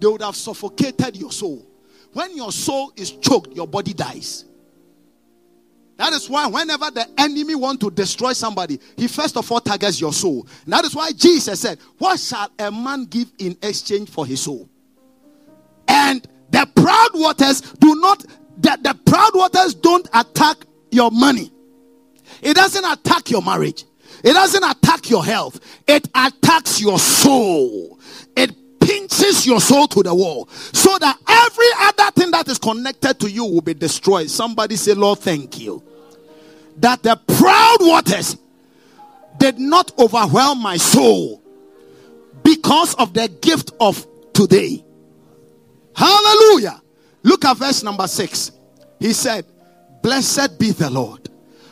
they would have suffocated your soul. When your soul is choked, your body dies. That is why whenever the enemy want to destroy somebody, he first of all targets your soul. That is why Jesus said, "What shall a man give in exchange for his soul?" And the proud waters do not the, the proud waters don't attack your money. It doesn't attack your marriage. It doesn't attack your health. It attacks your soul. It pinches your soul to the wall so that every other thing that is connected to you will be destroyed. Somebody say, Lord, thank you. That the proud waters did not overwhelm my soul because of the gift of today. Hallelujah. Look at verse number six. He said, Blessed be the Lord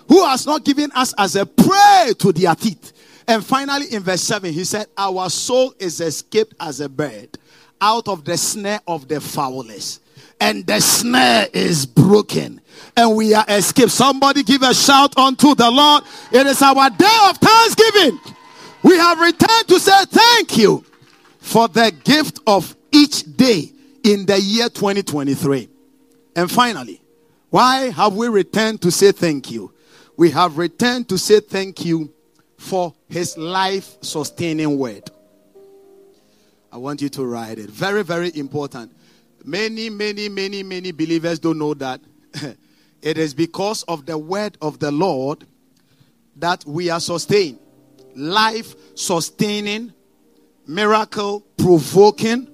who has not given us as a prey to their teeth. And finally, in verse 7, he said, Our soul is escaped as a bird out of the snare of the fowlers. And the snare is broken, and we are escaped. Somebody give a shout unto the Lord. It is our day of thanksgiving. We have returned to say thank you for the gift of each day in the year 2023. And finally, why have we returned to say thank you? we have returned to say thank you for his life sustaining word. I want you to write it. Very, very important. Many, many, many, many believers don't know that it is because of the word of the Lord that we are sustained. Life sustaining, miracle provoking,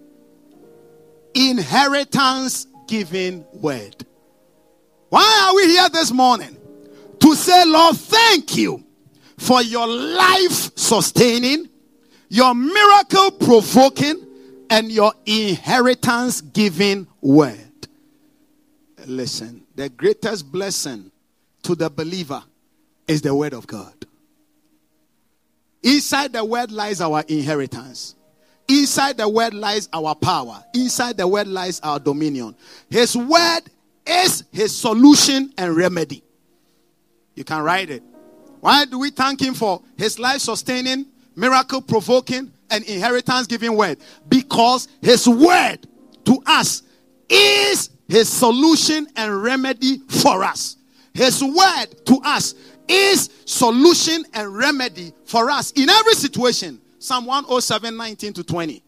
inheritance giving word. Why are we here this morning? to say, Lord, thank you for your life sustaining, your miracle provoking, and your inheritance giving word. Listen, the greatest blessing to the believer is the word of God. Inside the word lies our inheritance. Inside the word lies our power. Inside the word lies our dominion. His word is his solution and remedy. You can write it. Why do we thank Him for His life sustaining, miracle provoking, and inheritance giving word? Because His word to us is His solution and remedy for us. His word to us is solution and remedy for us in every situation. Psalm 107 19 to 20.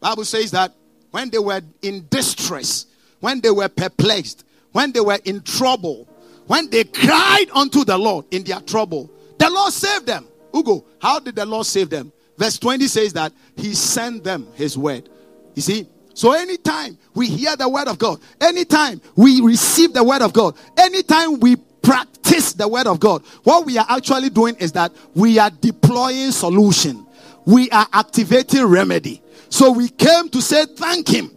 Bible says that when they were in distress, when they were perplexed, when they were in trouble, when they cried unto the Lord in their trouble, the Lord saved them. Ugo, how did the Lord save them? Verse 20 says that He sent them His word. You see? So anytime we hear the word of God, anytime we receive the word of God, anytime we practice the word of God, what we are actually doing is that we are deploying solution. We are activating remedy. So we came to say thank him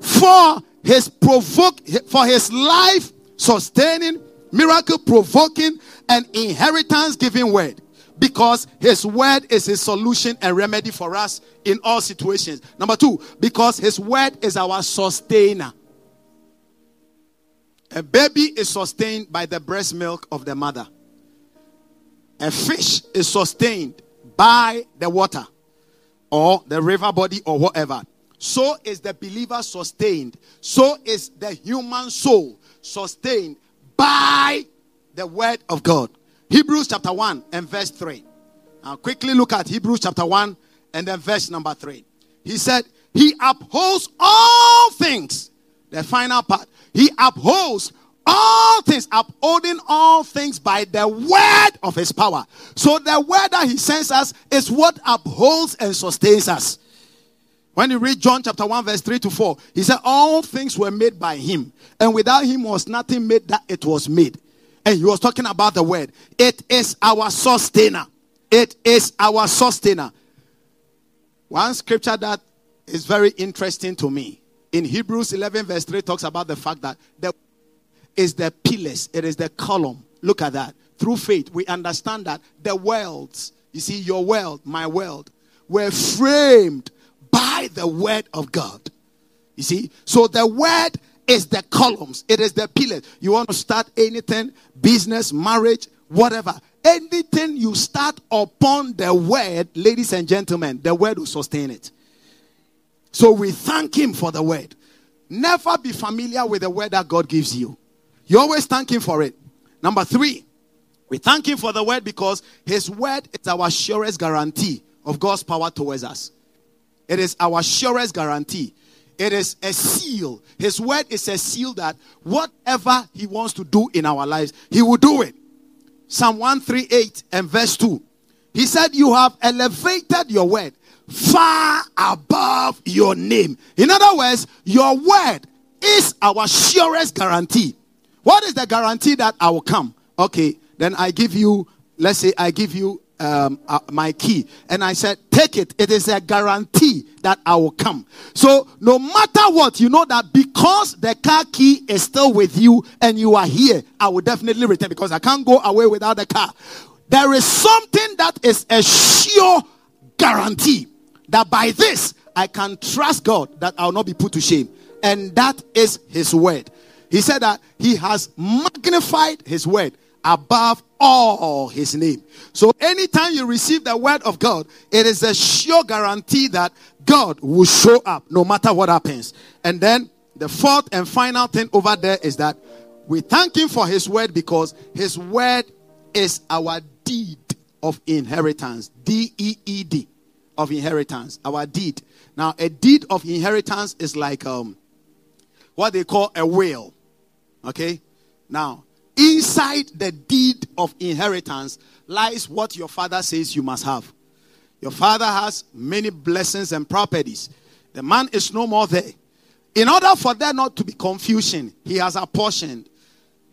for his provoke for his life sustaining, miracle provoking, and inheritance giving word. Because his word is a solution and remedy for us in all situations. Number two, because his word is our sustainer. A baby is sustained by the breast milk of the mother. A fish is sustained by the water or the river body or whatever. So is the believer sustained. So is the human soul sustained by the word of God. Hebrews chapter 1 and verse 3. Now, quickly look at Hebrews chapter 1 and then verse number 3. He said, He upholds all things. The final part. He upholds all things, upholding all things by the word of his power. So the word that he sends us is what upholds and sustains us. When you read John chapter 1, verse 3 to 4, he said, All things were made by him, and without him was nothing made that it was made. And he was talking about the word. It is our sustainer. It is our sustainer. One scripture that is very interesting to me in Hebrews 11, verse 3, talks about the fact that the is the pillars, it is the column. Look at that. Through faith, we understand that the worlds, you see, your world, my world, were framed by the word of God. You see, so the word is the columns, it is the pillars. You want to start anything, business, marriage, whatever. Anything you start upon the word, ladies and gentlemen, the word will sustain it. So we thank Him for the word. Never be familiar with the word that God gives you. You always thank Him for it. Number three, we thank Him for the word because His word is our surest guarantee of God's power towards us. It is our surest guarantee. It is a seal. His word is a seal that whatever He wants to do in our lives, He will do it. Psalm 138 and verse 2. He said, You have elevated your word far above your name. In other words, your word is our surest guarantee. What is the guarantee that I will come? Okay, then I give you, let's say I give you um, uh, my key and I said, take it. It is a guarantee that I will come. So no matter what, you know that because the car key is still with you and you are here, I will definitely return because I can't go away without the car. There is something that is a sure guarantee that by this I can trust God that I will not be put to shame. And that is His word. He said that he has magnified his word above all his name. So anytime you receive the word of God, it is a sure guarantee that God will show up no matter what happens. And then the fourth and final thing over there is that we thank him for his word because his word is our deed of inheritance. D E E D of inheritance. Our deed. Now, a deed of inheritance is like um, what they call a will. Okay? Now, inside the deed of inheritance lies what your father says you must have. Your father has many blessings and properties. The man is no more there. In order for there not to be confusion, he has apportioned.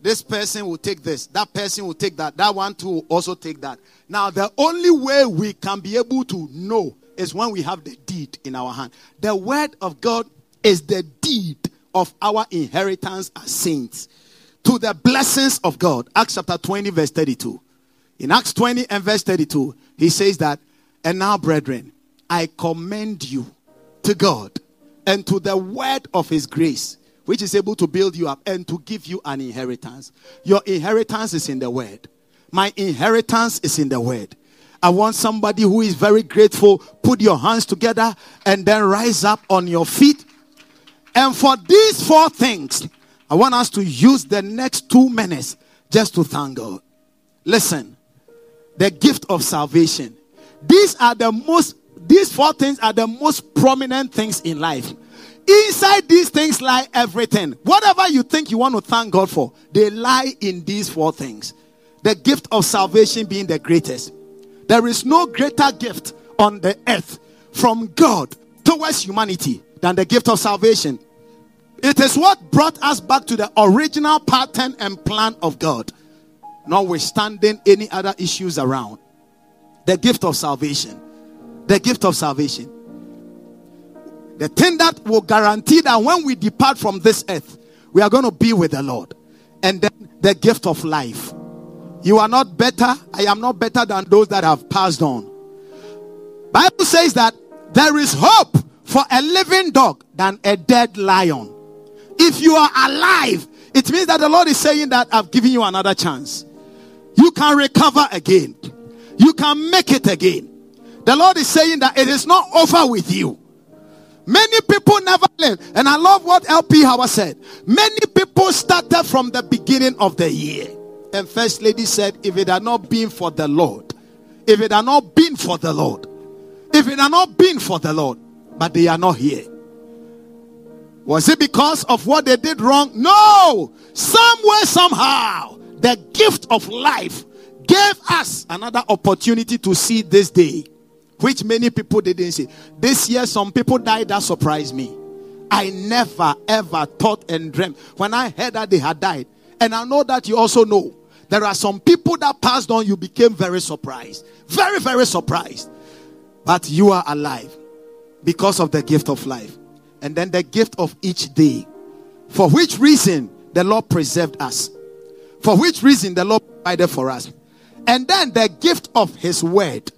This person will take this, that person will take that, that one too will also take that. Now, the only way we can be able to know is when we have the deed in our hand. The word of God is the deed of our inheritance as saints to the blessings of God. Acts chapter 20, verse 32. In Acts 20 and verse 32, he says that, and now, brethren, I commend you to God and to the word of his grace, which is able to build you up and to give you an inheritance. Your inheritance is in the word. My inheritance is in the word. I want somebody who is very grateful. Put your hands together and then rise up on your feet and for these four things, I want us to use the next two minutes just to thank God. Listen, the gift of salvation. These are the most, these four things are the most prominent things in life. Inside these things lie everything. Whatever you think you want to thank God for, they lie in these four things. The gift of salvation being the greatest. There is no greater gift on the earth from God towards humanity than the gift of salvation. It is what brought us back to the original pattern and plan of God, notwithstanding any other issues around. The gift of salvation. The gift of salvation. The thing that will guarantee that when we depart from this earth, we are going to be with the Lord. And then the gift of life. You are not better. I am not better than those that have passed on. Bible says that there is hope for a living dog than a dead lion. If you are alive, it means that the Lord is saying that I've given you another chance. You can recover again. You can make it again. The Lord is saying that it is not over with you. Many people never learn. And I love what LP Howard said. Many people started from the beginning of the year. And First Lady said, if it had not been for the Lord, if it had not been for the Lord, if it had not been for the Lord, but they are not here. Was it because of what they did wrong? No! Somewhere, somehow, the gift of life gave us another opportunity to see this day, which many people didn't see. This year, some people died that surprised me. I never ever thought and dreamt when I heard that they had died. And I know that you also know there are some people that passed on, you became very surprised. Very, very surprised. But you are alive because of the gift of life. And then the gift of each day. For which reason the Lord preserved us. For which reason the Lord provided for us. And then the gift of His word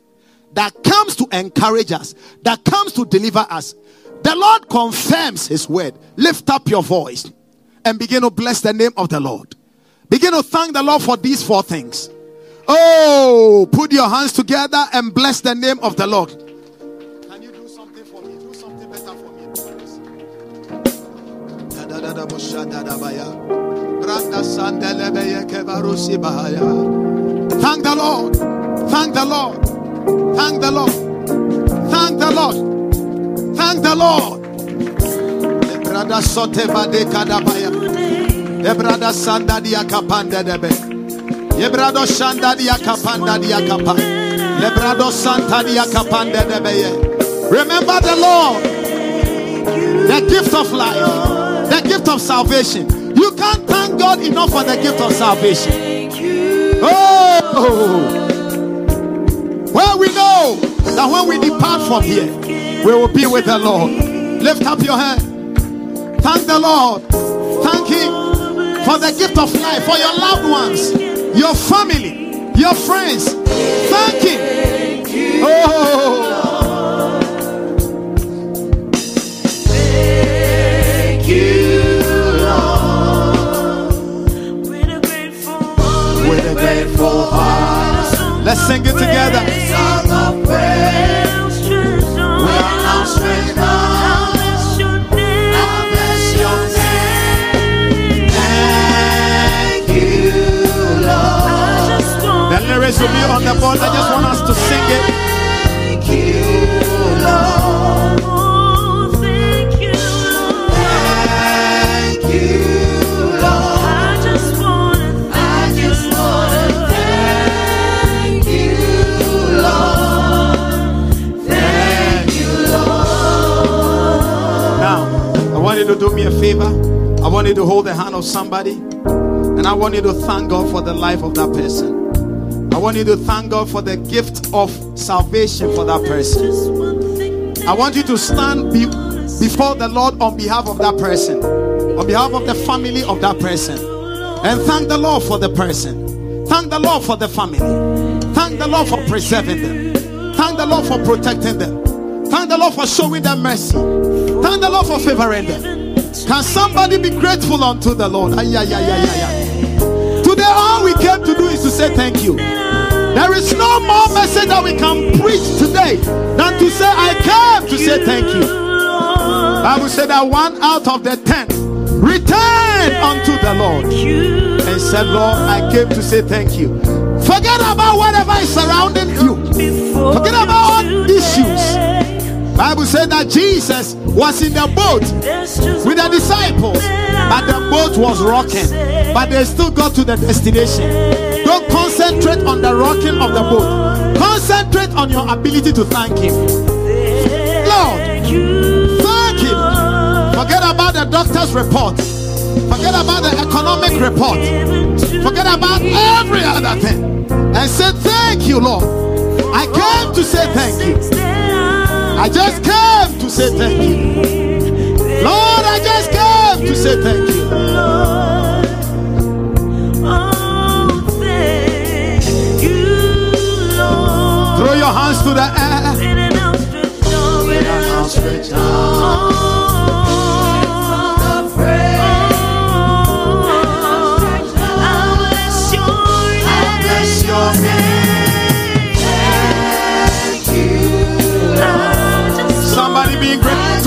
that comes to encourage us, that comes to deliver us. The Lord confirms His word. Lift up your voice and begin to bless the name of the Lord. Begin to thank the Lord for these four things. Oh, put your hands together and bless the name of the Lord. Thank the Lord. Thank the Lord. Thank the Lord. Thank the Lord. Thank the Lord. Brother Sote Bade Kadabaya. Ebrada Sanda dia kapanda debe. Ebrado Shanda dia kapanda dia kapa. Lebrado Santa dia kapanda debe. Remember the Lord. The gift of life. The gift of salvation. You can't thank God enough for the gift of salvation. Oh! Well, we know that when we depart from here, we will be with the Lord. Lift up your hand. Thank the Lord. Thank Him for the gift of life, for your loved ones, your family, your friends. Thank Him. Oh. Let's sing it together. Song of praise. We announce strength now. I bless your name. Thank you, Lord. The lyrics will be on the board. I just want us to sing it. To do me a favor. I want you to hold the hand of somebody. And I want you to thank God for the life of that person. I want you to thank God for the gift of salvation for that person. I want you to stand be- before the Lord on behalf of that person, on behalf of the family of that person, and thank the Lord for the person. Thank the Lord for the family. Thank the Lord for preserving them. Thank the Lord for protecting them. Thank the Lord for showing them mercy. Thank the Lord for favoring them. Can somebody be grateful unto the Lord? Ay, ay, ay, ay, ay, ay. Today, all we came to do is to say thank you. There is no more message that we can preach today than to say, I came to say thank you. Bible said that one out of the ten returned unto the Lord and said, Lord, I came to say thank you. Forget about whatever is surrounding you. Forget about all issues. Bible said that Jesus was in the boat with the disciples, but the boat was rocking, but they still got to the destination. Don't concentrate on the rocking of the boat. Concentrate on your ability to thank Him. Lord, thank Him. Forget about the doctor's report. Forget about the economic report. Forget about every other thing. And say, Thank you, Lord. I came to say thank you. I just came to say thank you. Lord, I just came to say thank you.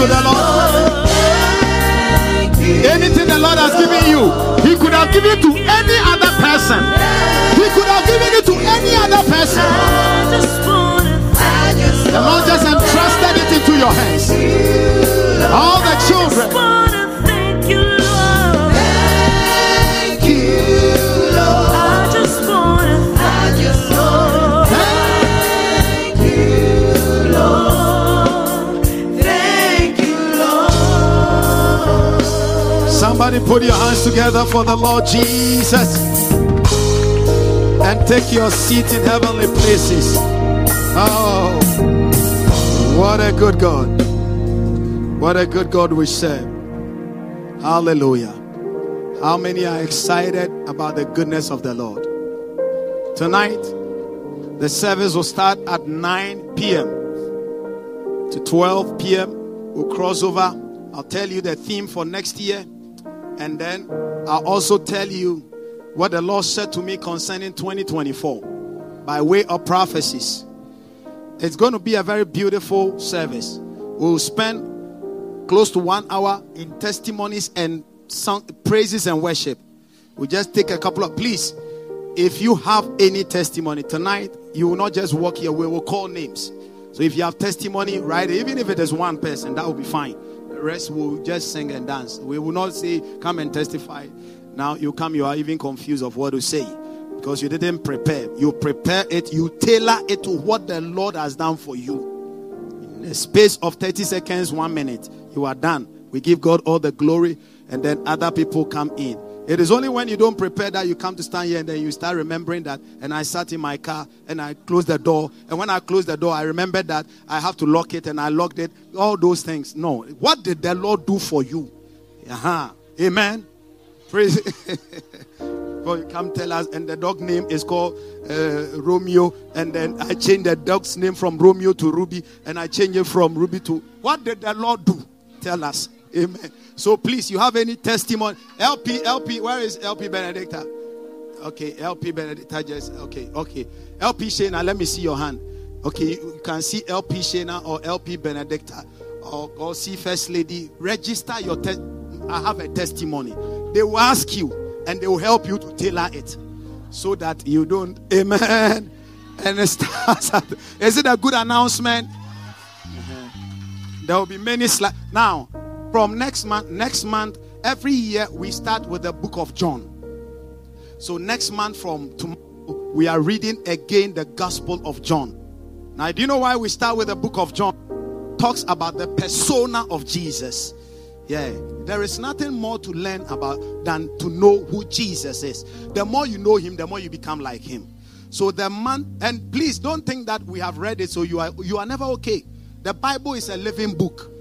The Lord. Anything the Lord has given you, He could have given it to any other person. He could have given it to any other person. The Lord just entrusted it into your hands. All the children. Somebody put your hands together for the Lord Jesus and take your seat in heavenly places. Oh, what a good God! What a good God we serve. Hallelujah. How many are excited about the goodness of the Lord? Tonight, the service will start at 9 p.m. to 12 p.m. We'll cross over. I'll tell you the theme for next year. And then I'll also tell you what the Lord said to me concerning 2024 by way of prophecies. It's going to be a very beautiful service. We'll spend close to one hour in testimonies and song, praises and worship. We'll just take a couple of, please, if you have any testimony tonight, you will not just walk here, we will call names. So if you have testimony, right, even if it is one person, that will be fine. Rest will just sing and dance. We will not say, come and testify. Now you come, you are even confused of what to say because you didn't prepare. You prepare it, you tailor it to what the Lord has done for you. In a space of 30 seconds, one minute, you are done. We give God all the glory, and then other people come in. It is only when you don't prepare that you come to stand here and then you start remembering that. And I sat in my car and I closed the door. And when I closed the door, I remembered that I have to lock it and I locked it. All those things. No. What did the Lord do for you? Uh-huh. Amen. Praise. you come tell us, and the dog name is called uh, Romeo, and then I changed the dog's name from Romeo to Ruby, and I changed it from Ruby to. What did the Lord do? Tell us. Amen. So please, you have any testimony? LP, LP, where is LP Benedicta? Okay, LP Benedicta just okay, okay. LP Shana, let me see your hand. Okay, you, can see LP Shana or LP Benedicta or, or see First Lady. Register your test. I have a testimony. They will ask you and they will help you to tailor it so that you don't. Amen. And it starts. At, is it a good announcement? Uh-huh. There will be many slides. Now, from next month, next month, every year we start with the book of John. So next month from tomorrow, we are reading again the Gospel of John. Now, do you know why we start with the book of John? Talks about the persona of Jesus. Yeah, there is nothing more to learn about than to know who Jesus is. The more you know him, the more you become like him. So the man, and please don't think that we have read it, so you are you are never okay. The Bible is a living book.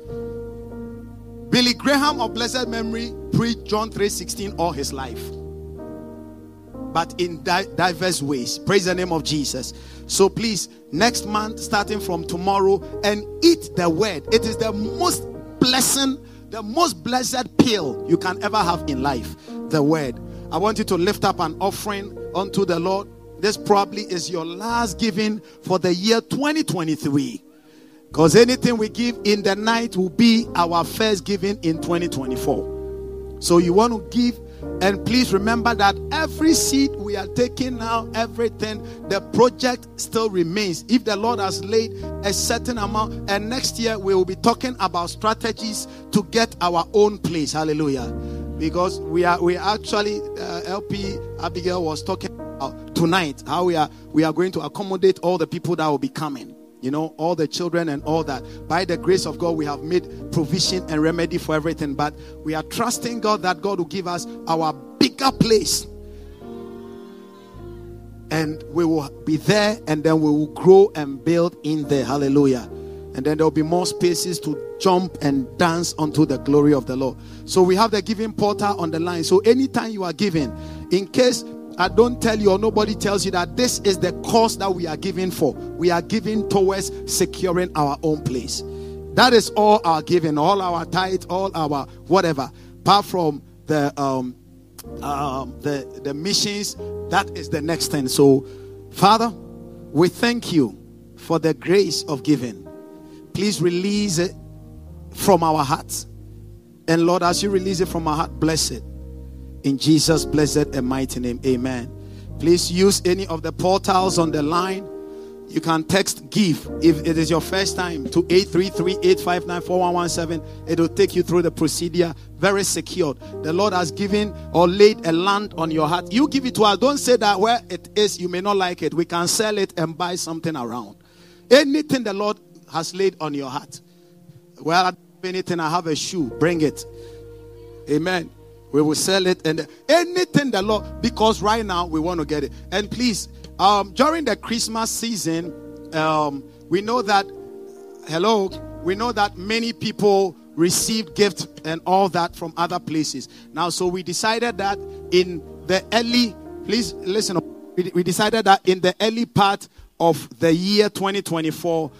Billy Graham of blessed memory preached John 3:16 all his life. But in di- diverse ways. Praise the name of Jesus. So please, next month, starting from tomorrow, and eat the word. It is the most blessing, the most blessed pill you can ever have in life. The word. I want you to lift up an offering unto the Lord. This probably is your last giving for the year 2023. Because anything we give in the night will be our first giving in 2024. So you want to give, and please remember that every seed we are taking now, everything, the project still remains. If the Lord has laid a certain amount, and next year we will be talking about strategies to get our own place. Hallelujah. Because we are we actually uh, LP Abigail was talking about tonight how we are we are going to accommodate all the people that will be coming you know, all the children and all that. By the grace of God, we have made provision and remedy for everything. But we are trusting God that God will give us our bigger place. And we will be there and then we will grow and build in there. Hallelujah. and then there'll be more spaces to jump and dance unto the glory of the Lord. So we have the giving portal on the line. So anytime you are giving, in case I don't tell you or nobody tells you that this is the cost that we are giving for, we are giving towards securing our own place. That is all our giving, all our tithe, all our whatever, apart from the um, um, the the missions. That is the next thing. So, Father, we thank you for the grace of giving. Please release it from our hearts. And Lord, as you release it from our heart, bless it. In Jesus' blessed and mighty name, amen. Please use any of the portals on the line. You can text GIVE if it is your first time to 833-859-4117. It will take you through the procedure, very secured. The Lord has given or laid a land on your heart. You give it to us. Don't say that where it is, you may not like it. We can sell it and buy something around. Anything the Lord has laid on your heart. Well, anything, I have a shoe, bring it. Amen. We will sell it and anything the Lord, because right now we want to get it. And please, um, during the Christmas season, um, we know that, hello, we know that many people received gifts and all that from other places. Now, so we decided that in the early, please listen, we decided that in the early part of the year 2024,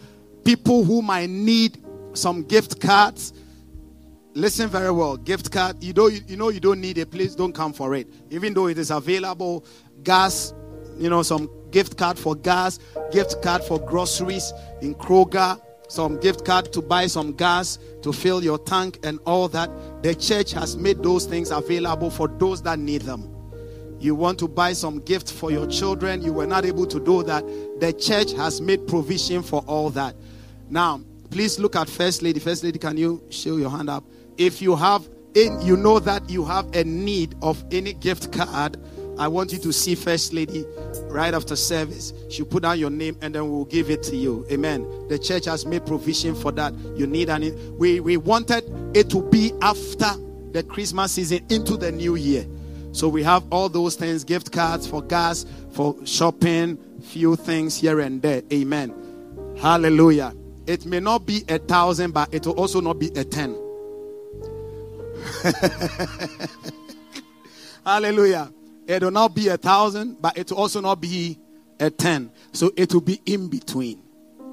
people who might need some gift cards. Listen very well. Gift card. You know, you, you know you don't need it. Please don't come for it. Even though it is available. Gas. You know, some gift card for gas. Gift card for groceries in Kroger. Some gift card to buy some gas to fill your tank and all that. The church has made those things available for those that need them. You want to buy some gift for your children. You were not able to do that. The church has made provision for all that. Now, please look at First Lady. First Lady, can you show your hand up? If you have, in, you know that you have a need of any gift card, I want you to see First Lady right after service. She'll put down your name and then we'll give it to you. Amen. The church has made provision for that. You need any. We, we wanted it to be after the Christmas season into the new year. So we have all those things gift cards for gas, for shopping, few things here and there. Amen. Hallelujah. It may not be a thousand, but it will also not be a ten. Hallelujah. It will not be a thousand, but it will also not be a ten. So it will be in between.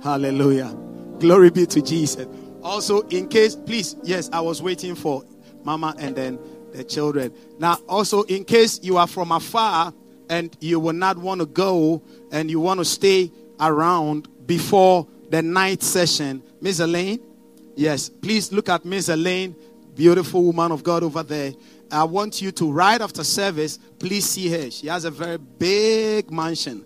Hallelujah. Glory be to Jesus. Also, in case, please, yes, I was waiting for Mama and then the children. Now, also, in case you are from afar and you will not want to go and you want to stay around before the night session. Miss Elaine, yes, please look at Miss Elaine, beautiful woman of God over there. I want you to, right after service, please see her. She has a very big mansion,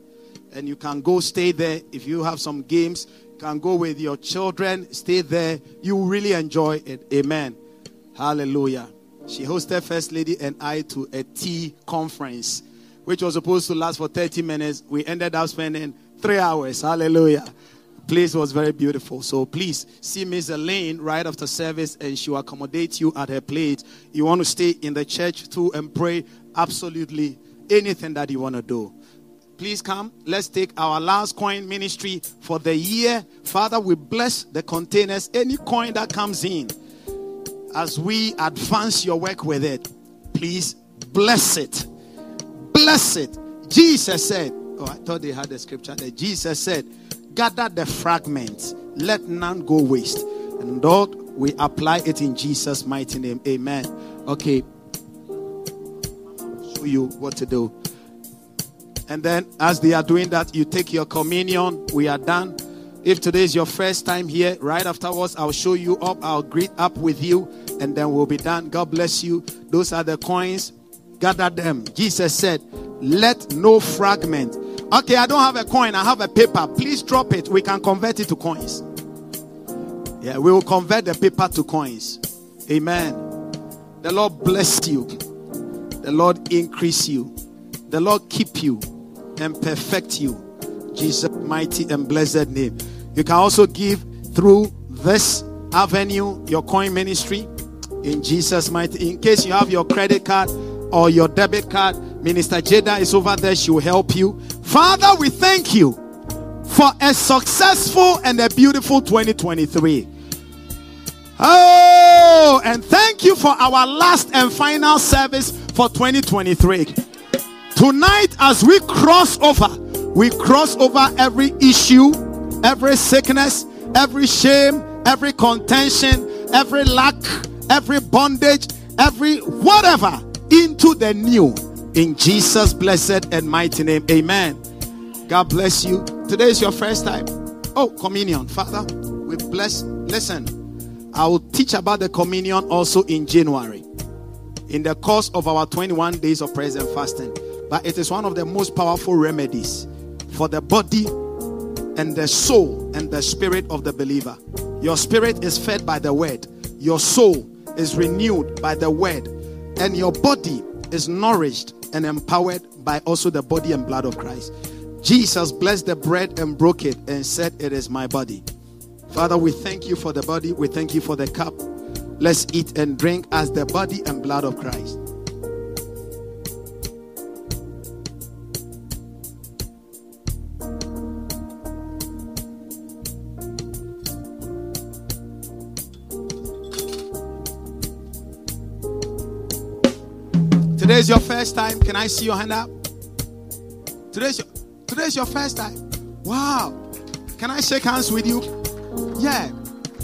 and you can go stay there. If you have some games, you can go with your children, stay there. You really enjoy it. Amen. Hallelujah. She hosted First Lady and I to a tea conference, which was supposed to last for 30 minutes. We ended up spending three hours. Hallelujah place was very beautiful. So please see Miss Elaine right after service and she will accommodate you at her place. You want to stay in the church too and pray absolutely anything that you want to do. Please come. Let's take our last coin ministry for the year. Father, we bless the containers. Any coin that comes in as we advance your work with it, please bless it. Bless it. Jesus said, Oh, I thought they had the scripture that Jesus said, gather the fragments, let none go waste. And Lord, we apply it in Jesus' mighty name. Amen. Okay. Show you what to do. And then, as they are doing that, you take your communion. We are done. If today is your first time here, right afterwards, I'll show you up. I'll greet up with you, and then we'll be done. God bless you. Those are the coins. Gather them. Jesus said, Let no fragment Okay, I don't have a coin, I have a paper. Please drop it. We can convert it to coins. Yeah, we will convert the paper to coins. Amen. The Lord bless you. The Lord increase you. The Lord keep you and perfect you. Jesus' mighty and blessed name. You can also give through this avenue, your coin ministry, in Jesus' mighty. In case you have your credit card or your debit card, Minister Jada is over there. She will help you. Father, we thank you for a successful and a beautiful 2023. Oh, and thank you for our last and final service for 2023. Tonight, as we cross over, we cross over every issue, every sickness, every shame, every contention, every lack, every bondage, every whatever into the new. In Jesus' blessed and mighty name. Amen. God bless you. Today is your first time. Oh, communion. Father, we bless. Listen, I will teach about the communion also in January in the course of our 21 days of prayer and fasting. But it is one of the most powerful remedies for the body and the soul and the spirit of the believer. Your spirit is fed by the word, your soul is renewed by the word, and your body is nourished and empowered by also the body and blood of Christ. Jesus blessed the bread and broke it and said, It is my body. Father, we thank you for the body. We thank you for the cup. Let's eat and drink as the body and blood of Christ. Today is your first time. Can I see your hand up? Today's your today's your first time. Wow. Can I shake hands with you? Yeah.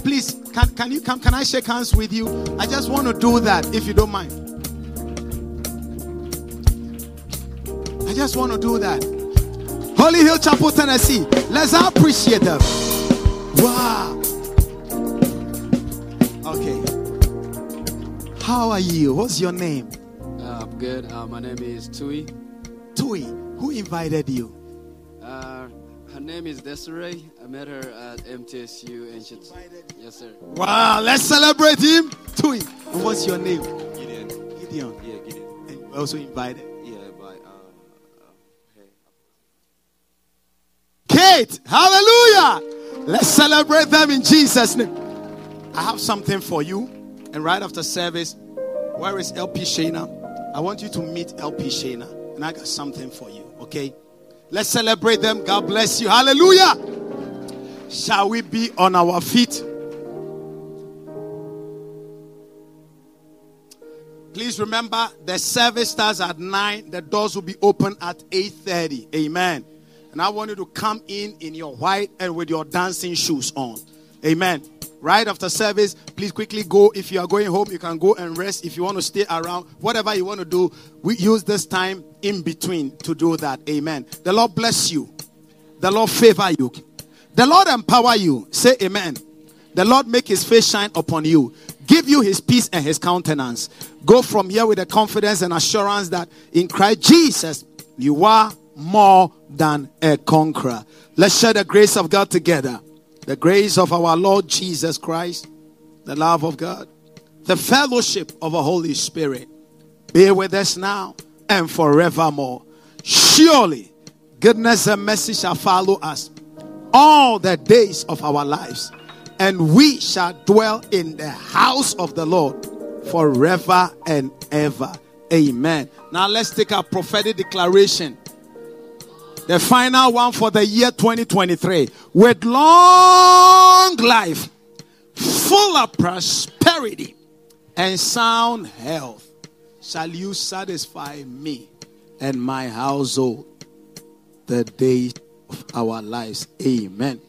Please, can, can you come? Can I shake hands with you? I just want to do that if you don't mind. I just want to do that. Holy Hill Chapel, Tennessee. Let's appreciate them. Wow. Okay. How are you? What's your name? Uh, I'm good. Uh, my name is Tui. Tui. Who invited you? Her name is Desiree. I met her at MTSU and she. Yes, sir. Wow, let's celebrate him. Tui. And what's your name? Gideon. Gideon. Yeah, Gideon. And you also invited. Yeah, by uh, uh, hey. Kate. Hallelujah. Let's celebrate them in Jesus' name. I have something for you. And right after service, where is LP Shana? I want you to meet LP Shana. And I got something for you. Okay? Let's celebrate them. God bless you. Hallelujah. Shall we be on our feet? Please remember the service starts at 9. The doors will be open at 8:30. Amen. And I want you to come in in your white and with your dancing shoes on. Amen. Right after service, please quickly go. If you are going home, you can go and rest. If you want to stay around, whatever you want to do, we use this time in between to do that. Amen. The Lord bless you. The Lord favor you. The Lord empower you. Say amen. The Lord make his face shine upon you. Give you his peace and his countenance. Go from here with the confidence and assurance that in Christ Jesus you are more than a conqueror. Let's share the grace of God together. The grace of our Lord Jesus Christ, the love of God, the fellowship of the Holy Spirit be with us now and forevermore. Surely, goodness and mercy shall follow us all the days of our lives, and we shall dwell in the house of the Lord forever and ever. Amen. Now, let's take our prophetic declaration. The final one for the year 2023. With long life, full of prosperity, and sound health, shall you satisfy me and my household the days of our lives. Amen.